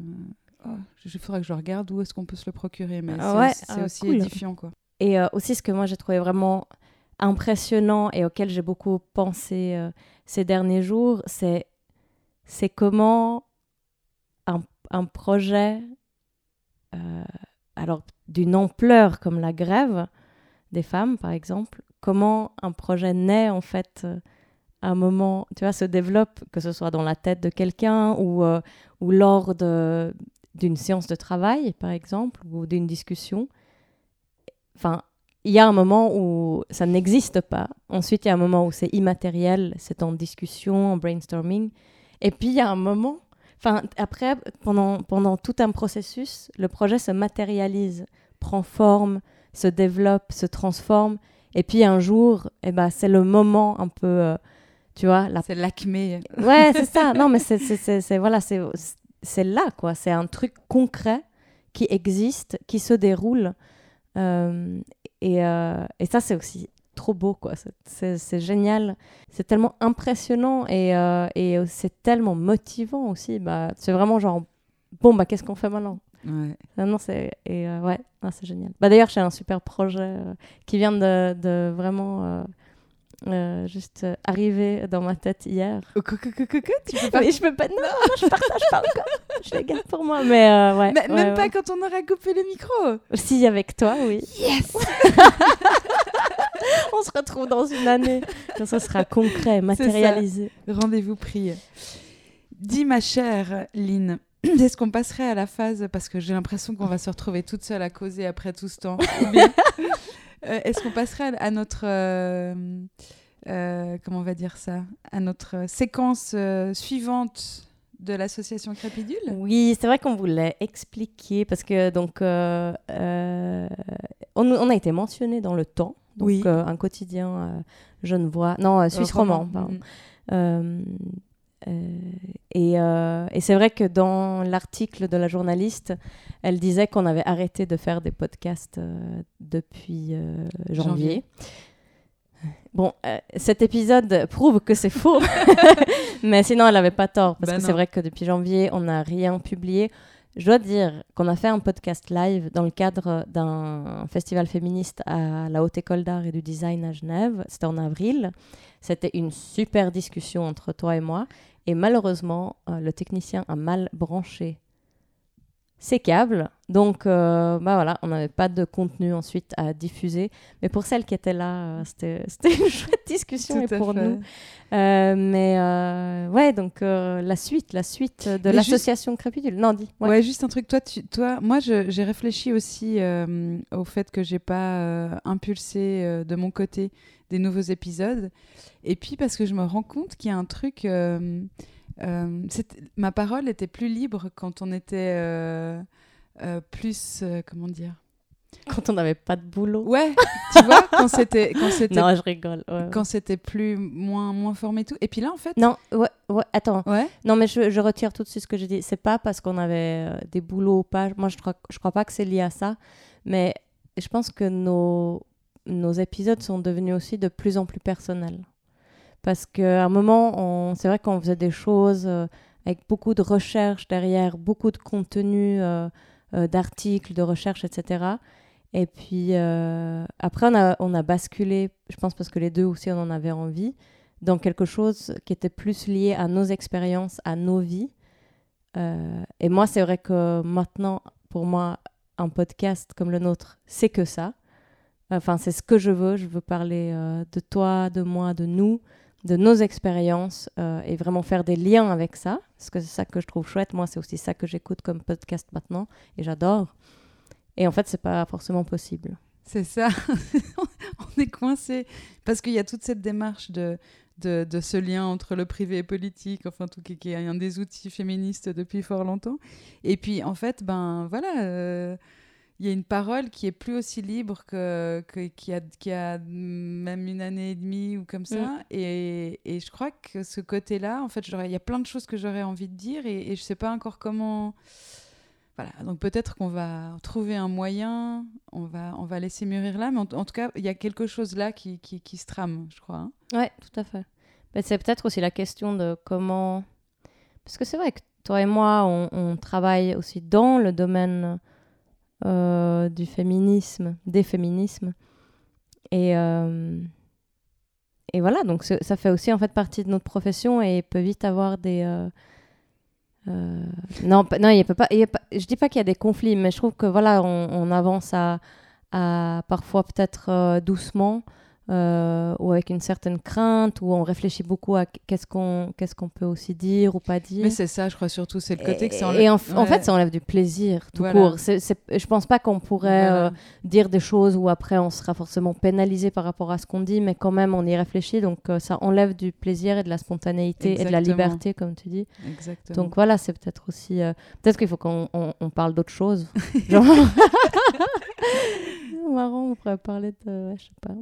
oh, il faudra que je regarde où est-ce qu'on peut se le procurer, mais
Ah ouais,
c'est
ah,
aussi
cool.
édifiant. Quoi.
Et euh, aussi, ce que moi j'ai trouvé vraiment impressionnant et auquel j'ai beaucoup pensé euh, ces derniers jours, c'est, c'est comment un, un projet, alors d'une ampleur comme la grève des femmes, par exemple, comment un projet naît en fait un moment, tu vois, se développe, que ce soit dans la tête de quelqu'un ou, euh, ou lors d'une séance de travail, par exemple, ou d'une discussion. Enfin, il y a un moment où ça n'existe pas. Ensuite, il y a un moment où c'est immatériel, c'est en discussion, en brainstorming. Et puis, il y a un moment, enfin, après, pendant, pendant tout un processus, le projet se matérialise, prend forme, se développe, se transforme. Et puis, un jour, eh ben, c'est le moment un peu, euh, tu vois, la
C'est l'acmé.
Ouais, c'est ça. Non, mais c'est, voilà, c'est, c'est là, quoi. C'est un truc concret qui existe, qui se déroule. Euh, et, euh, et ça, c'est aussi trop beau, quoi. C'est, génial. C'est tellement impressionnant et, euh, et c'est tellement motivant aussi. Bah, c'est vraiment genre, bon, bah, qu'est-ce qu'on fait maintenant?
Ouais.
ah non, c'est et ouais, ah, c'est génial. Bah d'ailleurs, j'ai un super projet qui vient de, de vraiment euh, juste euh, arriver dans ma tête hier.
Tu peux pas-
je peux pas. Non, non, je partage pas encore. Je les garde pour moi. Mais euh, ouais.
Mais-
ouais,
même pas quand on aura coupé le micro.
Si avec toi, oui.
Yes *laughs*
On se retrouve dans une année quand ça sera concret, matérialisé.
Rendez-vous pris. Dis ma chère Lynn, *clears throat* est-ce qu'on passerait à la phase, parce que j'ai l'impression qu'on va se retrouver toute seule à causer après tout ce temps, *laughs* ou bien, est-ce qu'on passerait à, à notre, euh, euh, comment on va dire ça, à notre séquence euh, suivante de l'association Crépidule?
Oui, c'est vrai qu'on voulait expliquer parce que donc euh, euh, on, on a été mentionné dans le temps, donc
Oui.
euh, un quotidien euh, genevois, non euh, suisse
Euh,
roman, pardon.
Mhm.
Euh, euh, et et c'est vrai que dans l'article de la journaliste, elle disait qu'on avait arrêté de faire des podcasts euh, depuis janvier.
Janvier.
Bon, euh, cet épisode prouve que c'est faux, *laughs* *laughs* mais sinon elle n'avait pas tort, parce
Bah
que c'est vrai que depuis janvier, on n'a rien publié. Je dois dire qu'on a fait un podcast live dans le cadre d'un festival féministe à la Haute École d'Art et du Design à Genève. C'était en avril. C'était une super discussion entre toi et moi. Et malheureusement, euh, le technicien a mal branché ses câbles. Donc, euh, bah voilà, on n'avait pas de contenu ensuite à diffuser. Mais pour celles qui étaient là, euh, c'était *laughs* c'était une chouette discussion
Tout
et pour
fait.
nous. Euh, mais ouais, donc la suite, la suite de
Mais
l'association Crépidule. Non, dis.
Ouais.
Ouais.
juste un truc. Toi, tu, toi moi, je- j'ai réfléchi aussi au fait que j'ai pas impulsé de mon côté des nouveaux épisodes. Et puis parce que je me rends compte qu'il y a un truc. Euh, ma parole était plus libre quand on était euh, euh, plus. comment dire?
Quand on n'avait pas de boulot.
Ouais, tu vois, quand c'était quand *laughs* c'était
Non, je rigole. ouais, ouais.
quand c'était plus moins moins formé et tout. Et puis là, en fait.
Non, ouais, ouais, attends. Non, mais je, je retire tout de suite ce que j'ai dit. C'est pas parce qu'on avait des boulots ou pas. Moi, je crois, je crois pas que c'est lié à ça. Mais je pense que nos, nos épisodes sont devenus aussi de plus en plus personnels. Parce qu'à un moment, c'est vrai qu'on faisait des choses euh, avec beaucoup de recherche derrière, beaucoup de contenu euh, euh, d'articles, de recherche, etc. Et puis après, on a, basculé, je pense parce que les deux aussi, on en avait envie, dans quelque chose qui était plus lié à nos expériences, à nos vies. Et moi, c'est vrai que maintenant, pour moi, un podcast comme le nôtre, c'est que ça. Enfin, c'est ce que je veux. Je veux parler de toi, de moi, de nous, de nos expériences euh, et vraiment faire des liens avec ça. Parce que c'est ça que je trouve chouette. Moi, c'est aussi ça que j'écoute comme podcast maintenant et j'adore. Et en fait, c'est pas forcément possible.
C'est ça. *laughs* on est coincé parce qu'il y a toute cette démarche de, de, ce lien entre le privé et politique, enfin tout qui, qui est un des outils féministes depuis fort longtemps. Et puis en fait, ben voilà, euh, il y a une parole qui est plus aussi libre que, que qui a qui a même une année et demie ou comme ça. Et, et je crois que ce côté-là, en fait, j'aurais- il y a plein de choses que j'aurais envie de dire et, et je sais pas encore comment. Voilà, donc peut-être qu'on va trouver un moyen, on va, on va laisser mûrir là, mais en, en tout cas, il y a quelque chose là qui, qui, qui se trame, je crois. hein.
Ouais, tout à fait. Mais c'est peut-être aussi la question de comment. Parce que c'est vrai que toi et moi, on, on travaille aussi dans le domaine euh, du féminisme, des féminismes. Et, euh, et voilà, donc ça fait aussi en fait partie de notre profession et peut vite avoir des. euh, euh, non, non, il peut pas, Je dis pas qu'il y a des conflits, mais je trouve que voilà, on, avance à, parfois peut-être doucement euh, ou avec une certaine crainte, ou on réfléchit beaucoup à qu'est-ce qu'on qu'est-ce qu'on peut aussi dire ou pas dire.
Mais c'est ça, je crois surtout, c'est le côté que ça
Et, et en,
enlève-
en fait, ça enlève du plaisir tout
Voilà.
court. C'est, c'est- je pense pas qu'on pourrait
Voilà.
euh, dire des choses où après on sera forcément pénalisé par rapport à ce qu'on dit, mais quand même on y réfléchit, donc euh, ça enlève du plaisir et de la spontanéité et de la liberté, comme tu dis.
Exactement.
Donc voilà, c'est peut-être aussi. euh, peut-être qu'il faut qu'on on, on parle d'autre chose. *laughs* Genre. *laughs* *laughs* Marrant, on pourrait parler de. je sais pas.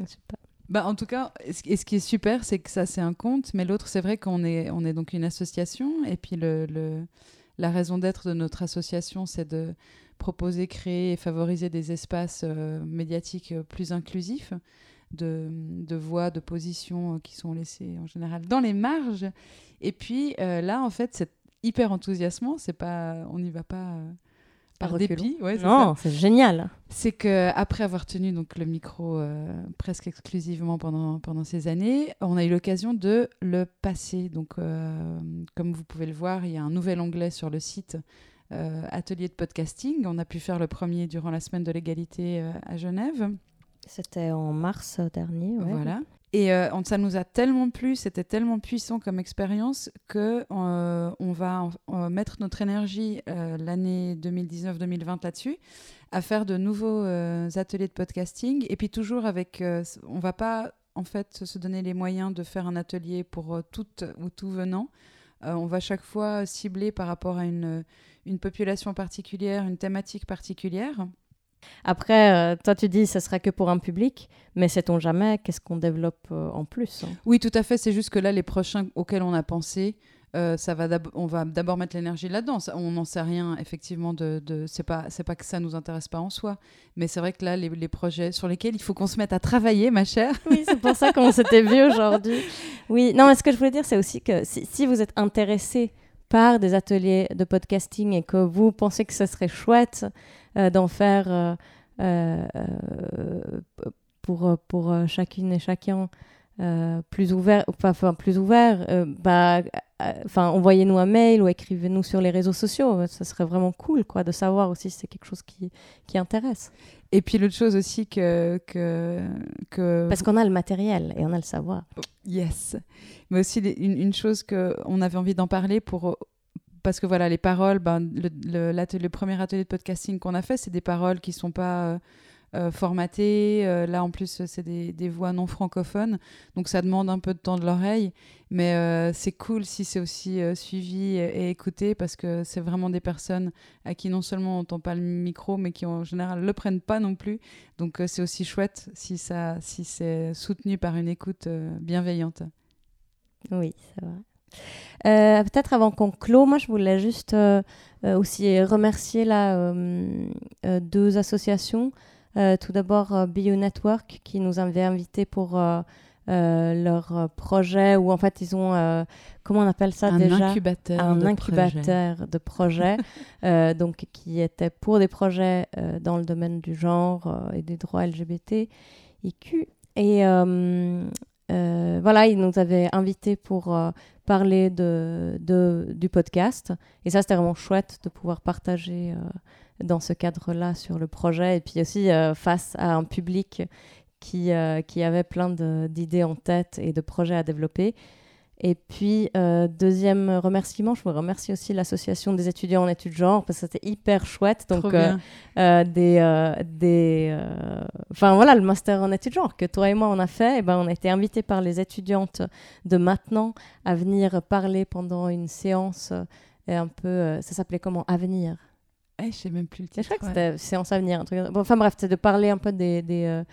Je sais pas.
Bah, en tout cas, ce qui est super, c'est que ça, c'est un compte, mais l'autre, c'est vrai qu'on est, on est donc une association, et puis le, le- la raison d'être de notre association, c'est de proposer, créer et favoriser des espaces euh, médiatiques euh, plus inclusifs, de, de voix, de positions euh, qui sont laissées en général dans les marges. Et puis là, en fait, c'est hyper enthousiasmant, pas, on n'y va pas par
reculons.
dépit. Ouais,
Non, c'est génial.
c'est que après avoir tenu donc le micro euh, presque exclusivement pendant pendant ces années, on a eu l'occasion de le passer. Donc, euh, comme vous pouvez le voir, il y a un nouvel onglet sur le site euh, Atelier de podcasting. On a pu faire le premier durant la semaine de l'égalité à Genève.
C'était en mars dernier. ouais.
Voilà. Et euh, ça nous a tellement plu, c'était tellement puissant comme expérience que euh, on va en mettre notre énergie euh, l'année 2019-2020 là-dessus, à faire de nouveaux euh, ateliers de podcasting. Et puis toujours avec, euh, on va pas en fait se donner les moyens de faire un atelier pour euh, toutes ou tout venant. Euh, on va chaque fois cibler par rapport à une population particulière, une thématique particulière.
Après, euh, toi, tu dis ce sera que pour un public, mais sait-on jamais qu'est-ce qu'on développe euh, en plus hein?
Oui, tout à fait. C'est juste que là, les prochains auxquels on a pensé, euh, ça va on va d'abord mettre l'énergie là-dedans. On n'en sait rien, effectivement. De, de... C'est pas, c'est pas que ça nous intéresse pas en soi, mais c'est vrai que là, les, les projets sur lesquels il faut qu'on se mette à travailler, ma chère. *laughs*
Oui, c'est pour ça qu'on s'était vu aujourd'hui. Oui, non, mais ce que je voulais dire, c'est aussi que si, si vous êtes intéressé par des ateliers de podcasting et que vous pensez que ce serait chouette euh, d'en faire euh, euh, pour, chacune et chacun euh, plus ouvert, enfin, plus ouvert, euh, bah, euh, enfin, envoyez-nous un mail ou écrivez-nous sur les réseaux sociaux. Ça serait vraiment cool, quoi, de savoir aussi si c'est quelque chose qui, qui intéresse.
Et puis l'autre chose aussi que que, que
Parce qu'on a le matériel et on a le savoir.
Yes. Mais aussi les- une, une chose que on avait envie d'en parler pour parce que voilà les paroles, ben, le, le, le premier atelier de podcasting qu'on a fait, c'est des paroles qui sont pas euh, euh. Euh, là en plus c'est des, voix non francophones, donc ça demande un peu de temps de l'oreille. Mais euh, c'est cool si c'est aussi euh, suivi et, écouté parce que c'est vraiment des personnes à qui non seulement on n'entend pas le micro, mais qui en général le prennent pas non plus. Donc c'est aussi chouette si ça si c'est soutenu par une écoute bienveillante.
Oui, c'est vrai. Peut-être avant qu'on clôt, moi je voulais juste aussi remercier là, deux associations. Euh, tout d'abord euh, Bio Network qui nous avait invités pour euh, leur projet où en fait ils ont, euh, comment on appelle ça
un
déjà?
incubateur.
un
de
incubateur de projets, *laughs* euh, donc qui était pour des projets dans le domaine du genre et des droits LGBT, IQ. Et voilà, ils nous avaient invités pour parler de, de- du podcast. Et ça, c'était vraiment chouette de pouvoir partager dans ce cadre-là sur le projet. Et puis aussi euh, face à un public qui, euh, qui avait plein d'idées en tête et de projets à développer. Et puis, euh, deuxième remerciement, je voudrais remercier aussi l'association des étudiants en études genre, parce que c'était hyper chouette. Donc, des, des, enfin voilà, le master en études genre que toi et moi on a fait, et ben on a été invités par les étudiantes de maintenant à venir parler pendant une séance et un peu, ça s'appelait comment? Avenir.
Eh, je sais même plus le
Je
titre.
crois que
ouais.
c'était séance. Un truc... bon, enfin bref, c'est de parler un peu des, des, euh,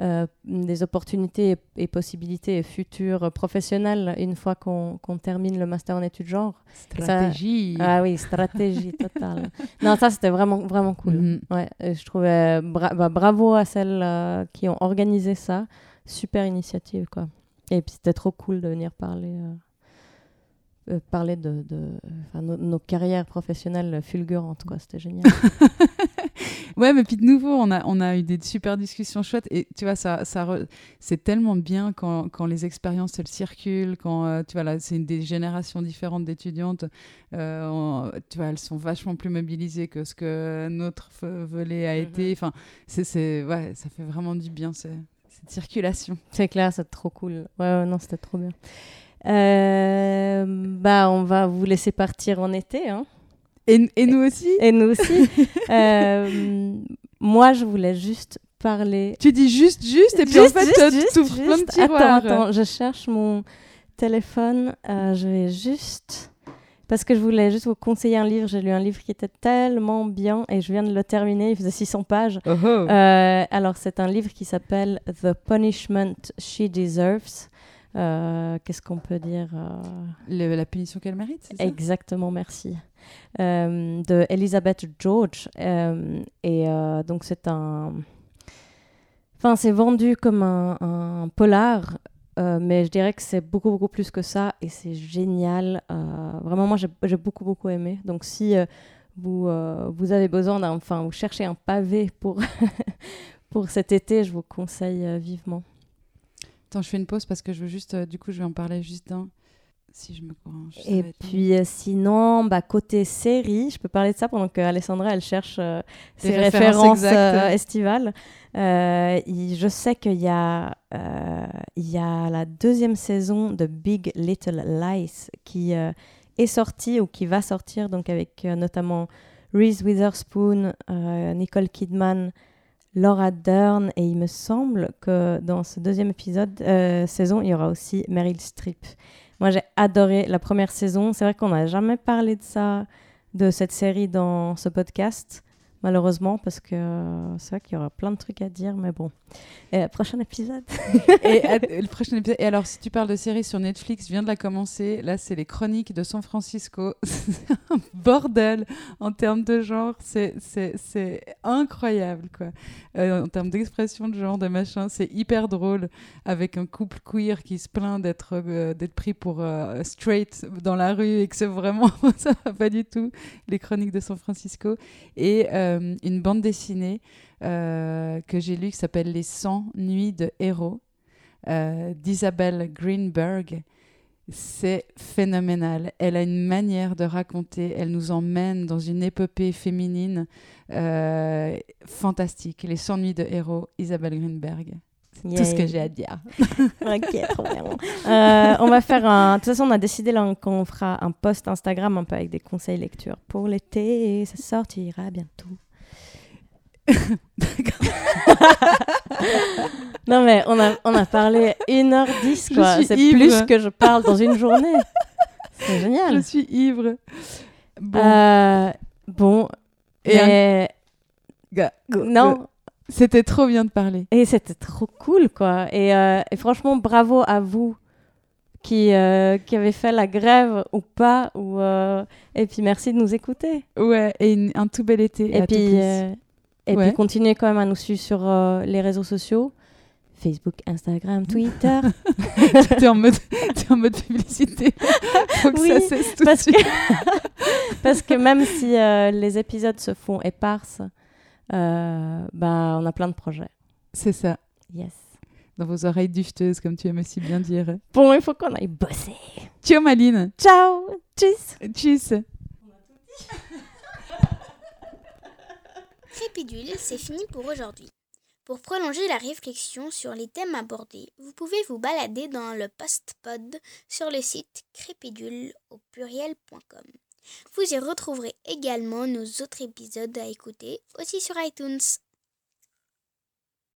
euh, des opportunités et, et possibilités futures professionnelles une fois qu'on termine le master en études genre.
Stratégie.
Ah oui, stratégie totale. *laughs* non, ça c'était vraiment, vraiment cool.
Mhm.
Ouais, je trouvais bra- bah, bravo à celles euh, qui ont organisé ça. Super initiative, quoi. Et puis c'était trop cool de venir parler, euh, euh, parler de, nos, nos carrières professionnelles fulgurantes, quoi. C'était génial. *laughs*
Ouais, mais puis de nouveau, on a, on a eu des super discussions chouettes. Et tu vois, ça, ça re- c'est tellement bien quand, quand les expériences, elles circulent, quand, euh, tu vois, là, c'est des générations différentes d'étudiantes. euh, on- tu vois, elles sont vachement plus mobilisées que ce que notre volet a été. Enfin, c'est, c'est, ouais, ça fait vraiment du bien, cette circulation.
C'est clair, c'est trop cool. Ouais, ouais, non, c'était trop bien. Euh, bah, on va vous laisser partir en été, hein.
Et, et nous aussi?
Et nous aussi. Euh, moi, je voulais juste parler.
Tu dis juste, juste, et puis
Juste,
en fait, tu ouvres plein de tiroirs.
Attends, attends, je cherche mon téléphone. Euh, je vais juste. Parce que je voulais juste vous conseiller un livre. J'ai lu un livre qui était tellement bien et je viens de le terminer. Il faisait 600 pages.
Oh, oh.
Alors, c'est un livre qui s'appelle The Punishment She Deserves. Euh, Qu'est-ce qu'on peut dire euh,
Le- la punition qu'elle mérite, c'est ça?
Exactement, merci. Euh, de Elizabeth George. Et donc, c'est un. Enfin, c'est vendu comme un, un polar, euh, mais je dirais que c'est beaucoup, beaucoup plus que ça. Et c'est génial. Euh, vraiment, moi, j'ai beaucoup, beaucoup aimé. Donc, si euh, vous, vous avez besoin d'un. Enfin, vous cherchez un pavé pour, *laughs* pour cet été, je vous conseille vivement.
Attends, je fais une pause parce que je veux juste, euh, du coup, je vais en parler juste d'un. Si je me ça
Et puis euh, sinon, bah, côté série, je peux parler de ça pendant que Alessandra elle cherche euh, ses
références
euh, estivales. Je sais qu'il y a il y a la deuxième saison de Big Little Lies qui est sortie ou qui va sortir donc avec notamment Reese Witherspoon, Nicole Kidman, Laura Dern et il me semble que dans ce deuxième épisode euh, saison il y aura aussi Meryl Streep. Moi, j'ai adoré la première saison. C'est vrai qu'on n'a jamais parlé de ça, de cette série dans ce podcast, malheureusement, parce que euh, c'est vrai qu'il y aura plein de trucs à dire, mais bon. Et, prochain épisode. *laughs*
et euh, *laughs* le prochain épisode. Et alors, si tu parles de série sur Netflix, je viens de la commencer. Là, c'est les chroniques de San Francisco. *laughs* c'est un bordel en termes de genre. C'est, c'est, c'est incroyable, quoi. Euh, en termes d'expression de genre, de machin. C'est hyper drôle avec un couple queer qui se plaint d'être, euh, d'être pris pour euh, straight dans la rue et que c'est vraiment. ça va pas du tout. Les chroniques de San Francisco. Et euh, une bande dessinée euh, que j'ai lue qui s'appelle Les 100 nuits de héros euh, d'Isabelle Greenberg. C'est phénoménal. Elle a une manière de raconter. Elle nous emmène dans une épopée féminine fantastique. Les 100 nuits de héros, Isabelle Greenberg. C'est tout ce que j'ai à dire. *laughs*
ok, trop bien. Euh, on va faire un. De toute façon, on a décidé qu'on fera un post Instagram un peu avec des conseils lecture pour l'été. Ça sortira bientôt. Non, mais on a, on a parlé 1h10,
Je
quoi. C'est plus que je parle dans une journée. C'est
Je
génial.
suis ivre. Bon.
Euh, bon,
Et
mais non,
C'était trop bien de parler.
et c'était trop cool, quoi. Et, euh, et franchement, bravo à vous qui, euh, qui avez fait la grève ou pas. Ou, Et puis merci de nous écouter.
Ouais, et une- un tout bel été.
Et,
à
puis. Et
Ouais.
puis continuez quand même à nous suivre sur euh, les réseaux sociaux. Facebook, Instagram, Twitter. *laughs*
T'es en mode, t'es en mode publicité. Faut que
Oui,
ça cesse tout de
parce
suite.
que, *laughs* parce que même si euh, les épisodes se font éparses, euh, bah, on a plein de projets.
C'est ça.
Yes.
Dans vos oreilles dufteuses, comme tu aimes si bien dire.
Bon, il faut qu'on aille bosser.
Ciao Maline.
Ciao. Tchuss.
Tchuss.
Crépidule, c'est fini pour aujourd'hui. Pour prolonger la réflexion sur les thèmes abordés, vous pouvez vous balader dans le post-pod sur le site crépidule au pluriel.com. Vous y retrouverez également nos autres épisodes à écouter, aussi sur iTunes.